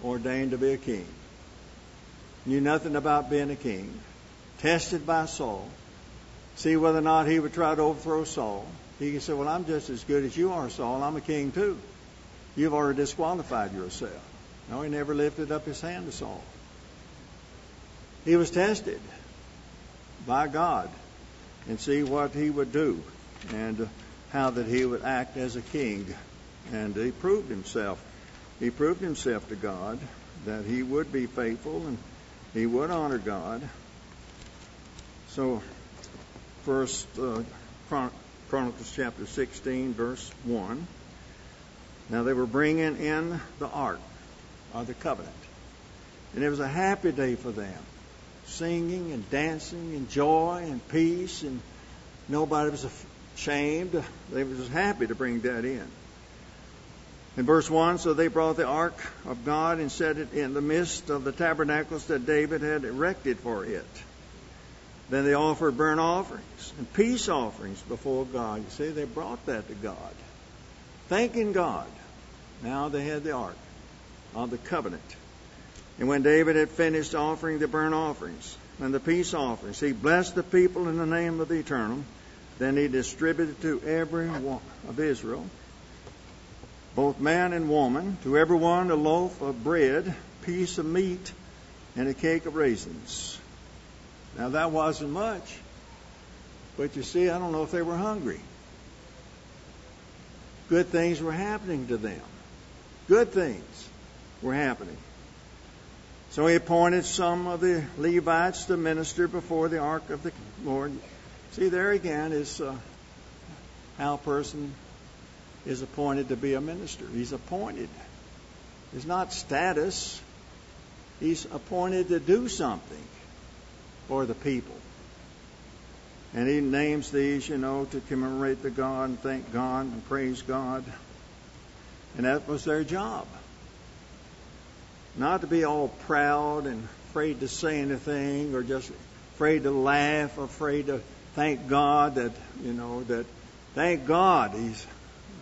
ordained to be a king. Knew nothing about being a king. Tested by Saul. See whether or not he would try to overthrow Saul. He say, Well, I'm just as good as you are, Saul. I'm a king too. You've already disqualified yourself. No, he never lifted up his hand to Saul. He was tested by God and see what he would do and how that he would act as a king and he proved himself. He proved himself to God that he would be faithful and he would honor God. So, first uh, Chronicles chapter 16, verse 1. Now they were bringing in the ark of the covenant. And it was a happy day for them. Singing and dancing and joy and peace, and nobody was ashamed. They were just happy to bring that in. In verse 1, so they brought the ark of God and set it in the midst of the tabernacles that David had erected for it. Then they offered burnt offerings and peace offerings before God. You see, they brought that to God, thanking God. Now they had the ark of the covenant. And when David had finished offering the burnt offerings and the peace offerings, he blessed the people in the name of the Eternal Then he distributed to every one of Israel, both man and woman, to every one a loaf of bread, piece of meat, and a cake of raisins. Now that wasn't much, but you see, I don't know if they were hungry. Good things were happening to them. Good things were happening. So he appointed some of the Levites to minister before the ark of the Lord. See, there again is uh, how a person is appointed to be a minister. He's appointed. It's not status. He's appointed to do something for the people. And he names these, you know, to commemorate the God and thank God and praise God. And that was their job. Not to be all proud and afraid to say anything or just afraid to laugh, afraid to thank God that, you know, that thank God he's.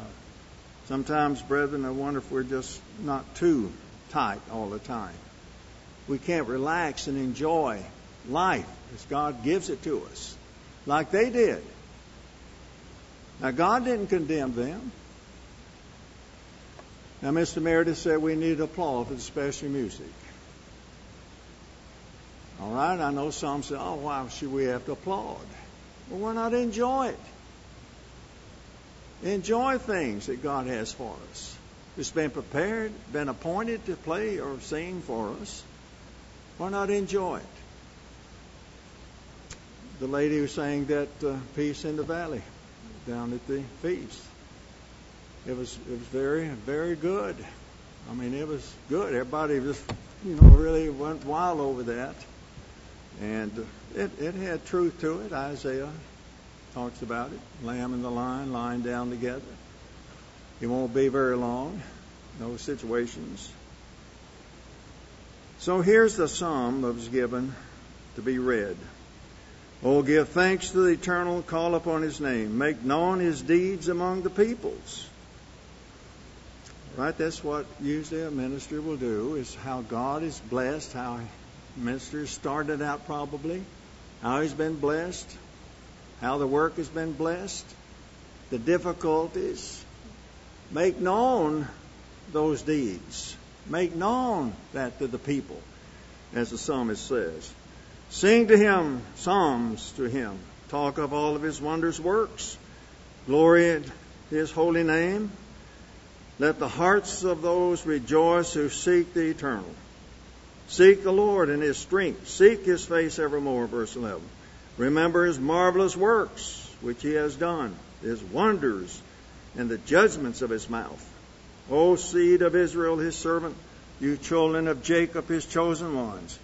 Uh, sometimes, brethren, I wonder if we're just not too tight all the time. We can't relax and enjoy life as God gives it to us, like they did. Now, God didn't condemn them. Now, Mr. Meredith said we need applause for the special music. All right, I know some say, oh, why should we have to applaud? Well, why not enjoy it? Enjoy things that God has for us. It's been prepared, been appointed to play or sing for us. Why not enjoy it? The lady who sang that uh, peace in the valley down at the feast it was it was very very good. I mean, it was good. Everybody just you know really went wild over that, and it it had truth to it. Isaiah talks about it. Lamb and the lion lying down together. It won't be very long. Those situations. So here's the psalm that was given to be read. Oh, give thanks to the eternal, call upon his name, make known his deeds among the peoples. Right? That's what usually a minister will do, is how God is blessed, how ministers started out probably, how he's been blessed, how the work has been blessed, the difficulties. Make known those deeds. Make known that to the people, as the psalmist says. Sing to him psalms to him. Talk of all of his wondrous works. Glory in his holy name. Let the hearts of those rejoice who seek the eternal. Seek the Lord in his strength. Seek his face evermore, verse 11. Remember his marvelous works, which he has done, his wonders, and the judgments of his mouth. O seed of Israel, his servant, you children of Jacob, his chosen ones.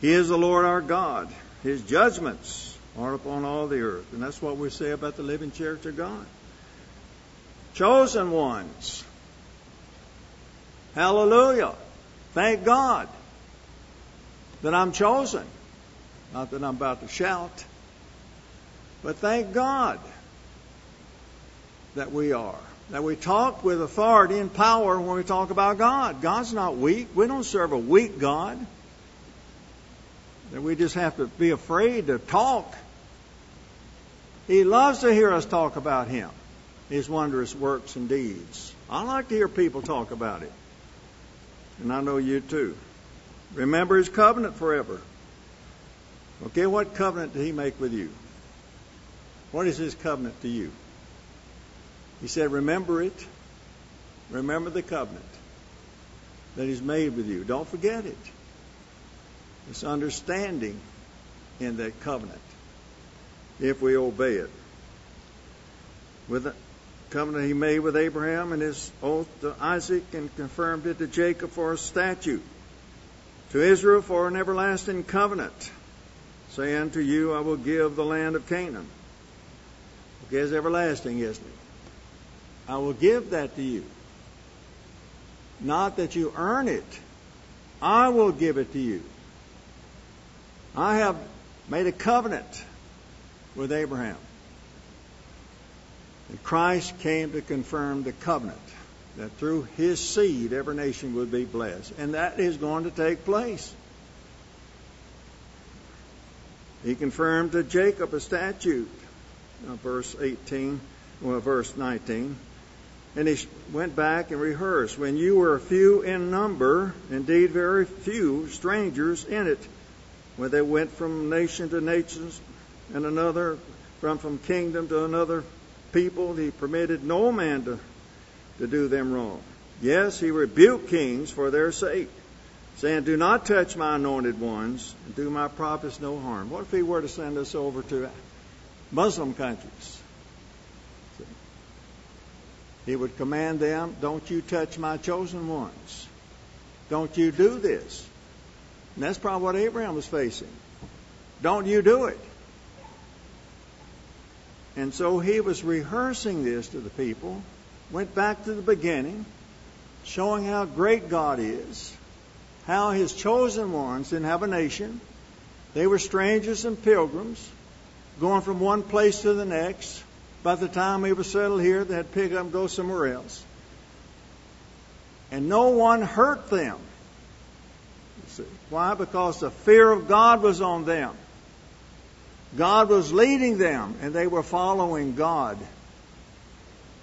He is the Lord our God. His judgments are upon all the earth. And that's what we say about the living church of God. Chosen ones. Hallelujah. Thank God that I'm chosen. Not that I'm about to shout, but thank God that we are. That we talk with authority and power when we talk about God. God's not weak. We don't serve a weak God. That we just have to be afraid to talk. He loves to hear us talk about Him, His wondrous works and deeds. I like to hear people talk about it and I know you too. Remember his covenant forever. Okay, what covenant did he make with you? What is his covenant to you? He said, Remember it. Remember the covenant that he's made with you. Don't forget it. It's understanding in that covenant if we obey it. With covenant he made with Abraham and his oath to Isaac and confirmed it to Jacob for a statute, to Israel for an everlasting covenant, saying to you, I will give the land of Canaan. Okay, it's everlasting, isn't it? I will give that to you. Not that you earn it. I will give it to you. I have made a covenant with Abraham. And Christ came to confirm the covenant that through his seed every nation would be blessed. And that is going to take place. He confirmed to Jacob a statute verse 18, well, verse 19. And he went back and rehearsed. When you were few in number, indeed very few strangers in it, when they went from nation to nation and another, from, from kingdom to another people, he permitted no man to, to do them wrong. Yes, he rebuked kings for their sake, saying, Do not touch my anointed ones, and do my prophets no harm. What if he were to send us over to Muslim countries? He would command them, Don't you touch my chosen ones. Don't you do this. And that's probably what Abraham was facing. Don't you do it. And so he was rehearsing this to the people, went back to the beginning, showing how great God is, how his chosen ones didn't have a nation. They were strangers and pilgrims, going from one place to the next, by the time we were settled here, they had to pick up and go somewhere else. And no one hurt them. Why? Because the fear of God was on them. God was leading them, and they were following God.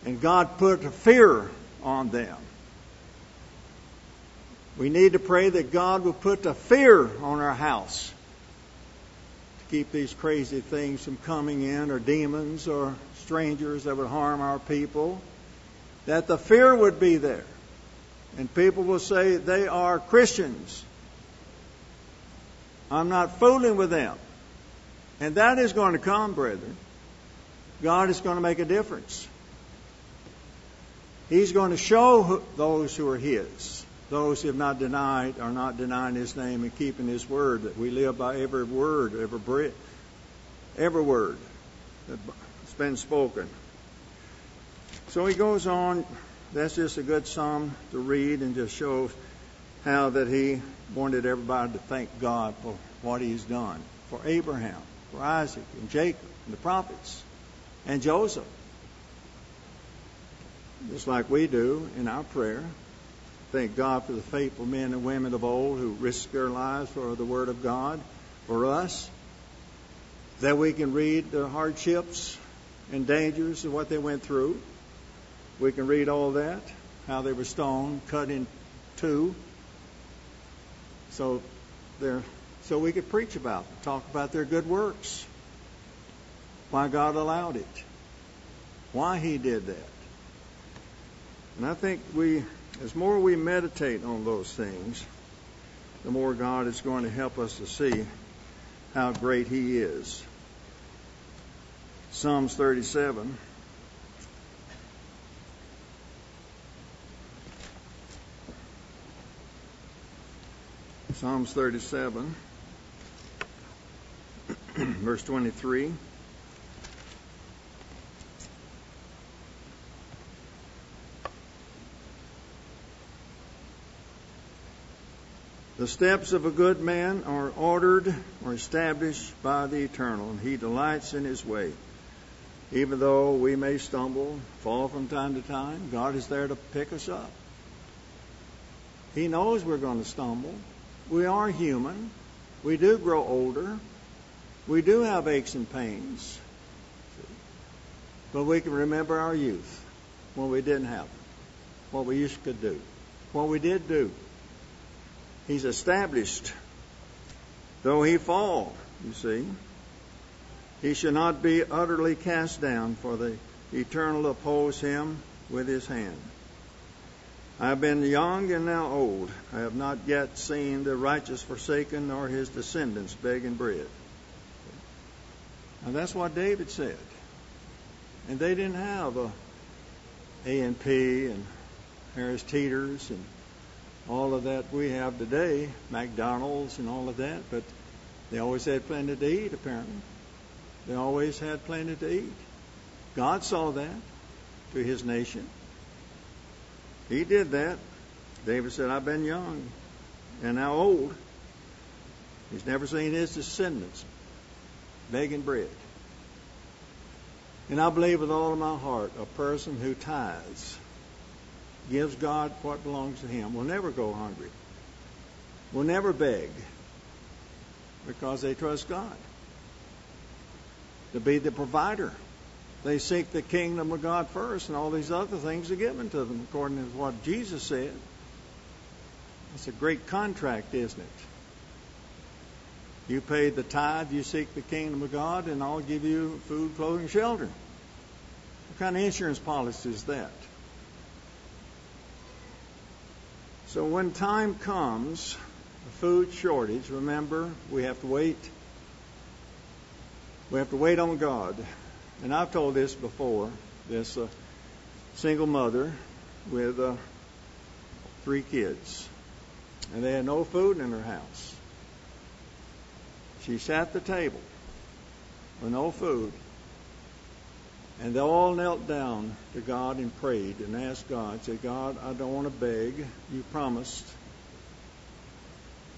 And God put fear on them. We need to pray that God will put a fear on our house to keep these crazy things from coming in, or demons, or strangers that would harm our people, that the fear would be there. And people will say they are Christians. I'm not fooling with them. And that is going to come, brethren. God is going to make a difference. He's going to show those who are His, those who have not denied, are not denying His name and keeping His word, that we live by every word, every, every word that's been spoken. So he goes on. That's just a good psalm to read and just shows how that he wanted everybody to thank God for what he's done for Abraham, for Isaac, and Jacob, and the prophets, and Joseph. Just like we do in our prayer. Thank God for the faithful men and women of old who risked their lives for the Word of God, for us, that we can read the hardships and dangers of what they went through. We can read all that, how they were stoned, cut in two. So there, so we could preach about them, talk about their good works, why God allowed it, why He did that. And I think we, as more we meditate on those things, the more God is going to help us to see how great He is. Psalms 37. Psalms 37, verse 23. The steps of a good man are ordered or established by the eternal, and he delights in his way. Even though we may stumble, fall from time to time, God is there to pick us up. He knows we're going to stumble. We are human. We do grow older. We do have aches and pains. But we can remember our youth when we didn't have them, what we used to do, what we did do. He's established. Though he fall, you see. He shall not be utterly cast down, for the eternal oppose him with his hand. I have been young and now old. I have not yet seen the righteous forsaken, nor his descendants begging bread. And that's what David said. And they didn't have a A&P and Harris Teeters and all of that we have today, McDonald's and all of that, but they always had plenty to eat, apparently. They always had plenty to eat. God saw that to his nation. He did that. David said, I've been young and now old. He's never seen his descendants begging bread. And I believe with all of my heart, a person who tithes, gives God what belongs to him, will never go hungry, will never beg, because they trust God to be the provider they seek the kingdom of God first, and all these other things are given to them, according to what Jesus said. It's a great contract, isn't it? You pay the tithe, you seek the kingdom of God, and I'll give you food, clothing, shelter. What kind of insurance policy is that? So when time comes, a food shortage, remember, we have to wait. We have to wait on God. And I've told this before. This uh, single mother with uh, three kids, and they had no food in her house. She sat at the table with no food, and they all knelt down to God and prayed and asked God, said, God, I don't want to beg. You promised.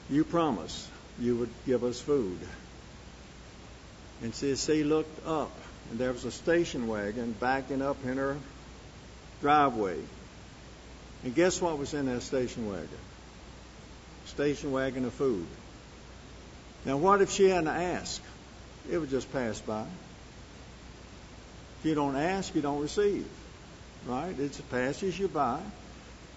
You promised you would give us food. And says she looked up and there was a station wagon backing up in her driveway. And guess what was in that station wagon? Station wagon of food. Now, what if she hadn't asked? It would just pass by. If you don't ask, you don't receive. Right? It passes you by.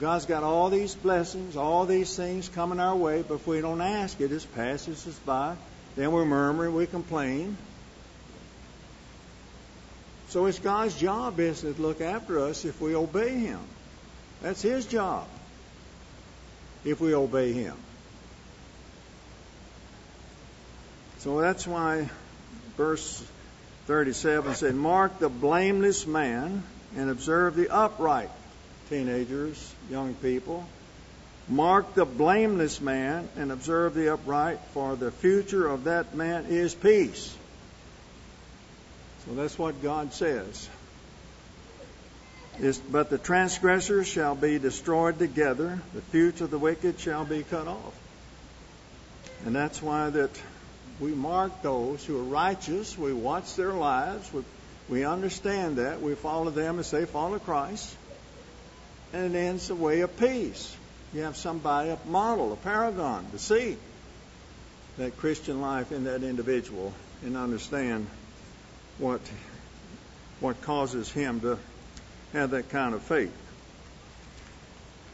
God's got all these blessings, all these things coming our way, but if we don't ask, it just passes us by. Then we murmur, and we complain. So it's God's job is to look after us if we obey Him. That's His job. If we obey Him. So that's why verse 37 said, Mark the blameless man and observe the upright. Teenagers, young people. Mark the blameless man and observe the upright, for the future of that man is peace. So that's what God says. It's, but the transgressors shall be destroyed together, the future of the wicked shall be cut off. And that's why that we mark those who are righteous, we watch their lives, we, we understand that, we follow them as they follow Christ, and it ends the way of peace. You have somebody, a model, a paragon, to see that Christian life in that individual and understand what what causes him to have that kind of faith.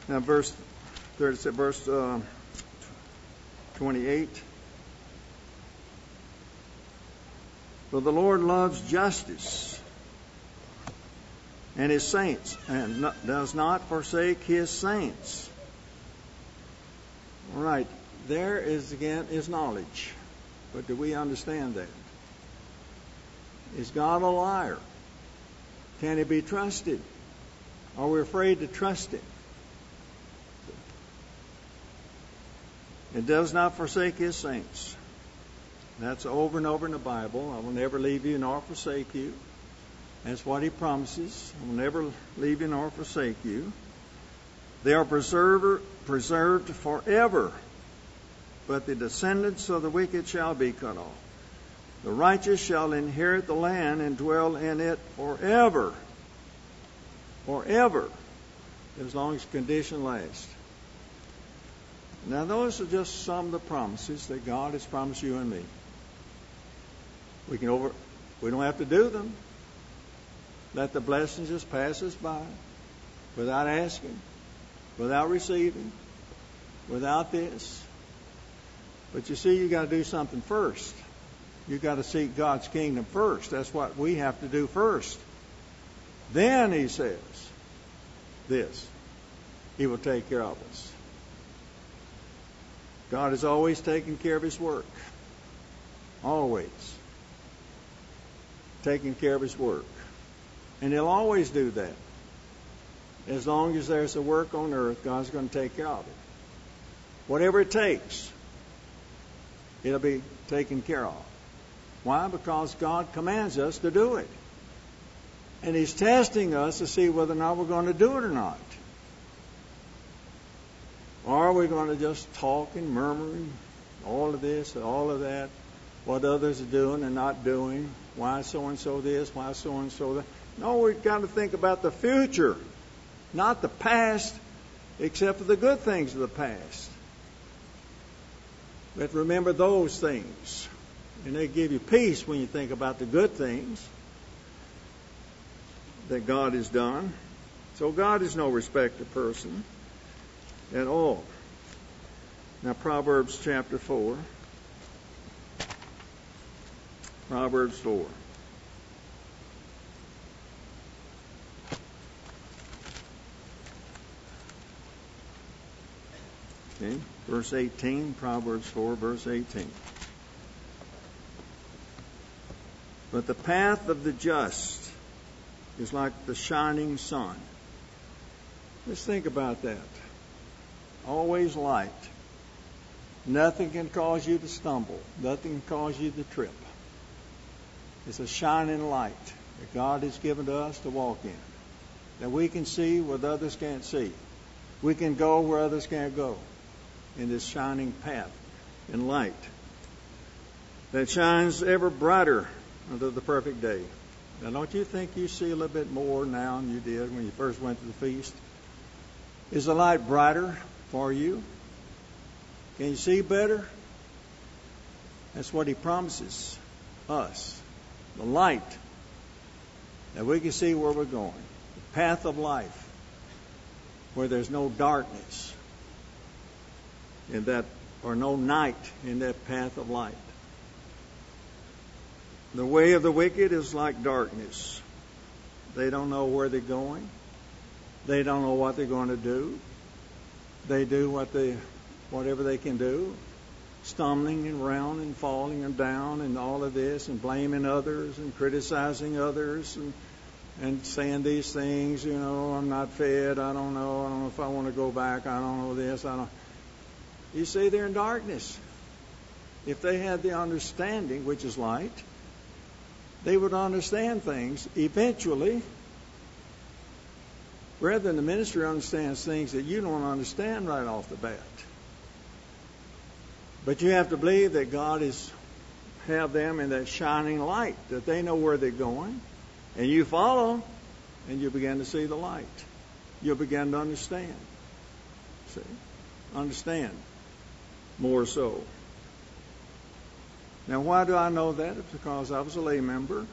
Now, verse 30, verse uh, 28. For the Lord loves justice and his saints, and does not forsake his saints. All right, there is again is knowledge, but do we understand that? Is God a liar? Can he be trusted? Are we afraid to trust him? It does not forsake his saints. That's over and over in the Bible. I will never leave you nor forsake you. That's what he promises. I will never leave you nor forsake you. They are preserved, preserved forever, but the descendants of the wicked shall be cut off. The righteous shall inherit the land and dwell in it forever. Forever. As long as condition lasts. Now, those are just some of the promises that God has promised you and me. We can over, we don't have to do them. Let the blessings just pass us by without asking, without receiving, without this. But you see, you got to do something first. You've got to seek God's kingdom first. That's what we have to do first. Then, he says, this He will take care of us. God is always taking care of His work. Always. Taking care of His work. And He'll always do that. As long as there's a work on earth, God's going to take care of it. Whatever it takes, it'll be taken care of. Why? Because God commands us to do it. And He's testing us to see whether or not we're going to do it or not. Or are we going to just talk and murmur all of this and all of that, what others are doing and not doing, why so and so this, why so and so that? No, we've got to think about the future, not the past, except for the good things of the past. But remember those things. And they give you peace when you think about the good things. that God has done. So God is no respecter of person at all. Now, Proverbs chapter 4. Proverbs 4. Okay, verse 18, Proverbs 4, verse 18. But the path of the just is like the shining sun. Let's think about that. Always light. Nothing can cause you to stumble. Nothing can cause you to trip. It's a shining light that God has given to us to walk in. That we can see what others can't see. We can go where others can't go in this shining path and light that shines ever brighter unto the perfect day. Now, don't you think you see a little bit more now than you did when you first went to the feast? Is the light brighter for you? Can you see better? That's what he promises us. The light that we can see where we're going. The path of life where there's no darkness in that or no night in that path of light. The way of the wicked is like darkness. They don't know where they're going. They don't know what they're going to do. They do what they, whatever they can do, stumbling and around and falling and down and all of this and blaming others and criticizing others and and saying these things. You know, I'm not fed. I don't know. I don't know if I want to go back. I don't know this. I don't. You see, they're in darkness. If they had the understanding, which is light, they would understand things eventually. Rather than the ministry understands things that you don't understand right off the bat. But you have to believe that God is have them in that shining light, that they know where they're going, and you follow, and you begin to see the light. You'll begin to understand. See? Understand more so. Now, why do I know that? It's because I was a lay member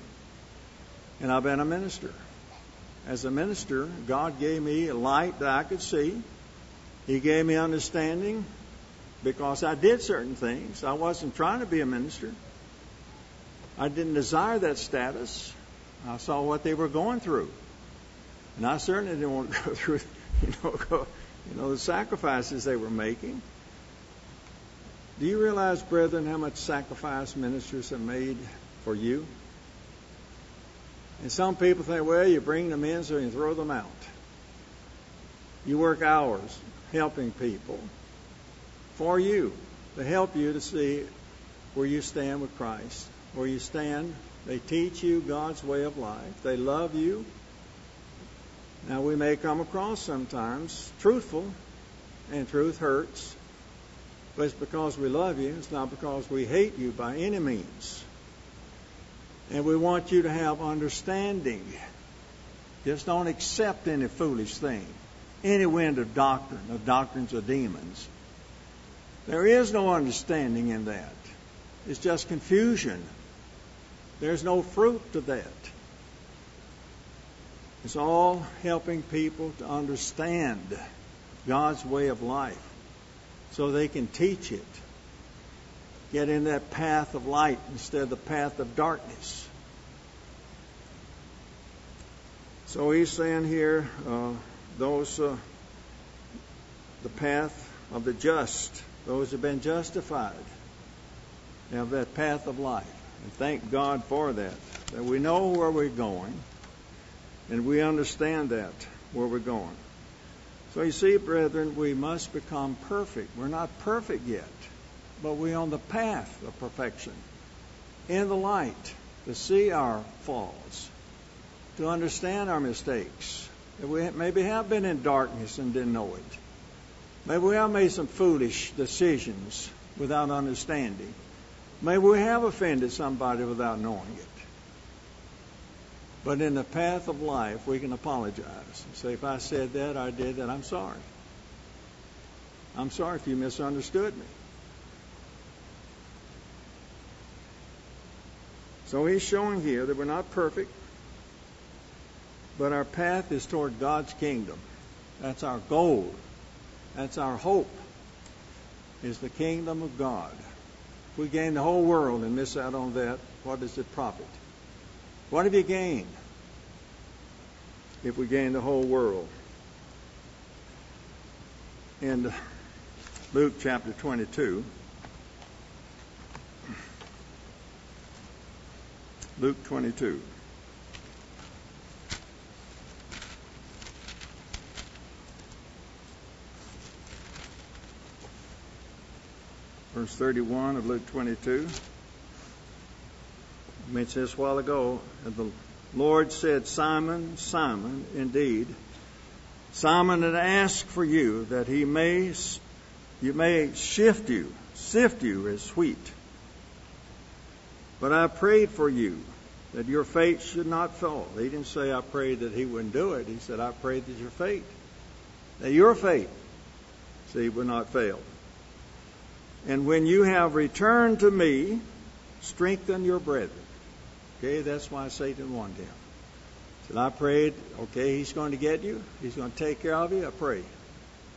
and I've been a minister. As a minister, God gave me a light that I could see. He gave me understanding because I did certain things. I wasn't trying to be a minister. I didn't desire that status. I saw what they were going through. And I certainly didn't want to go through, you know, go, you know, the sacrifices they were making. Do you realize, brethren, how much sacrifice ministers have made for you? And some people think, well, you bring them in so you throw them out. You work hours helping people for you, to help you to see where you stand with Christ, where you stand. They teach you God's way of life. They love you. Now, we may come across sometimes truthful, and truth hurts. But it's because we love you. It's not because we hate you by any means. And we want you to have understanding. Just don't accept any foolish thing, any wind of doctrine, of doctrines of demons. There is no understanding in that. It's just confusion. There's no fruit to that. It's all helping people to understand God's way of life so they can teach it. Get in that path of light instead of the path of darkness. So he's saying here, uh, those, uh, the path of the just, those have been justified, have that path of life. And thank God for that, that we know where we're going, and we understand that, where we're going. So you see, brethren, we must become perfect. We're not perfect yet, but we're on the path of perfection. In the light, to see our faults, to understand our mistakes. That we maybe have been in darkness and didn't know it. Maybe we have made some foolish decisions without understanding. Maybe we have offended somebody without knowing it. But in the path of life, we can apologize and say, if I said that, I did that, I'm sorry. I'm sorry if you misunderstood me. So he's showing here that we're not perfect. But our path is toward God's kingdom. That's our goal. That's our hope. Is the kingdom of God. If we gain the whole world and miss out on that, what does it profit? What have you gained if we gain the whole world? In Luke chapter 22, Luke 22. Verse 31 of Luke 22. I mentioned this a while ago. And the Lord said, Simon, Simon, indeed, Satan had asked for you that he may, you may shift you, sift you as wheat. But I prayed for you that your faith should not fall. He didn't say, I prayed that he wouldn't do it. He said, I prayed that your faith, that your faith, see, would not fail. And when you have returned to me, strengthen your brethren. Okay, that's why Satan wanted him. Said, I prayed, okay, he's going to get you. He's going to take care of you. I pray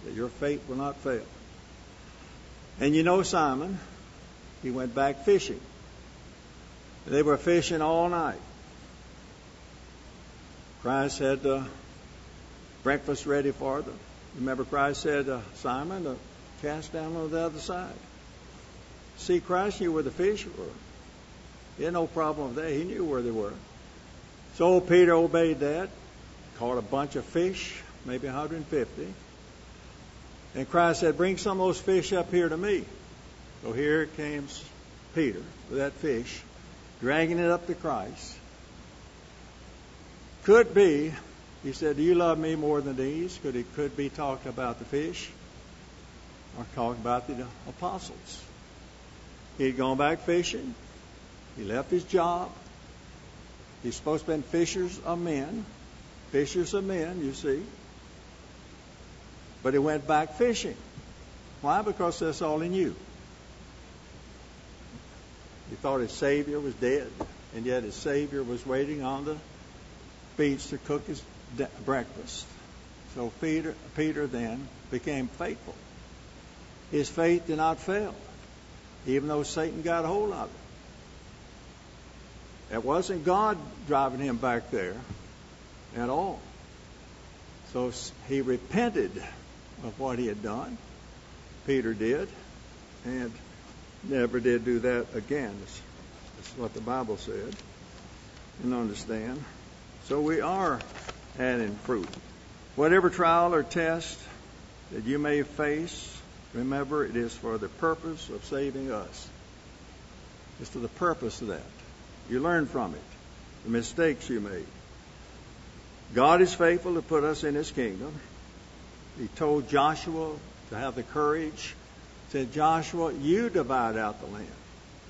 that your faith will not fail. And you know Simon, he went back fishing. They were fishing all night. Christ had uh, breakfast ready for them. Remember, Christ said, uh, Simon, uh, cast down on the other side. See, Christ knew where the fish were. He had no problem with that. He knew where they were. So Peter obeyed that, caught a bunch of fish, maybe 150. And Christ said, Bring some of those fish up here to me. So here came Peter with that fish, dragging it up to Christ. Could be, he said, Do you love me more than these? Could it could be talking about the fish or talking about the apostles? He'd gone back fishing. He left his job. He's supposed to be fishers of men. Fishers of men, you see. But he went back fishing. Why? Because that's all he knew. He thought his Savior was dead, and yet his Savior was waiting on the beach to cook his de- breakfast. So Peter, Peter then became faithful. His faith did not fail, even though Satan got a hold of it. It wasn't God driving him back there at all. So he repented of what he had done. Peter did, and never did do that again. That's what the Bible said. And understand. So we are adding fruit. Whatever trial or test that you may face, remember it is for the purpose of saving us. It's for the purpose of that. You learn from it, the mistakes you made. God is faithful to put us in His kingdom. He told Joshua to have the courage. Said Joshua, you divide out the land.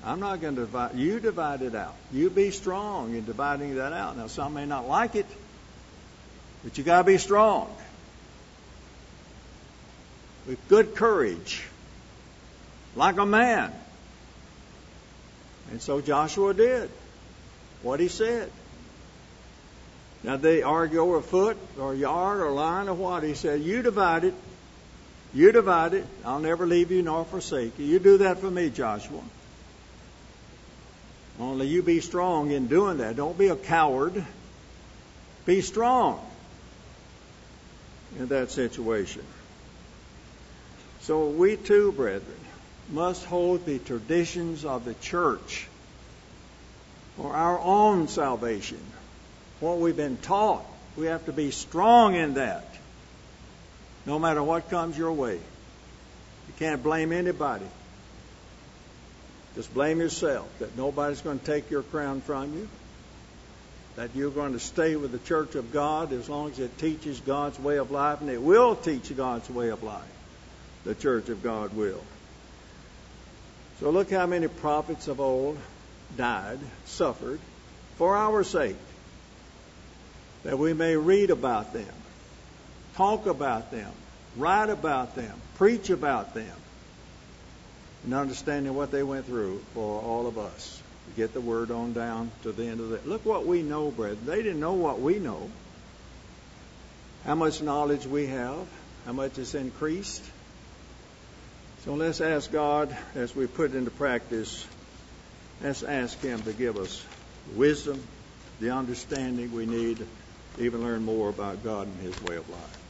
I'm not going to divide. You divide it out. You be strong in dividing that out. Now, some may not like it, but you got to be strong with good courage, like a man. And so Joshua did what he said. Now they argue over a foot or a yard or line or what. He said, You divide it. You divide it. I'll never leave you nor forsake you. You do that for me, Joshua. Only you be strong in doing that. Don't be a coward. Be strong in that situation. So we too, brethren, must hold the traditions of the church for our own salvation. What we've been taught, we have to be strong in that, no matter what comes your way. You can't blame anybody. Just blame yourself that nobody's going to take your crown from you, that you're going to stay with the church of God as long as it teaches God's way of life, and it will teach God's way of life. The church of God will. So look how many prophets of old died, suffered for our sake, that we may read about them, talk about them, write about them, preach about them, and understanding what they went through for all of us to get the word on down to the end of it. Look what we know, brethren. They didn't know what we know. how much knowledge we have, how much it's increased. So let's ask God as we put into practice, let's ask Him to give us wisdom, the understanding we need even learn more about God and His way of life.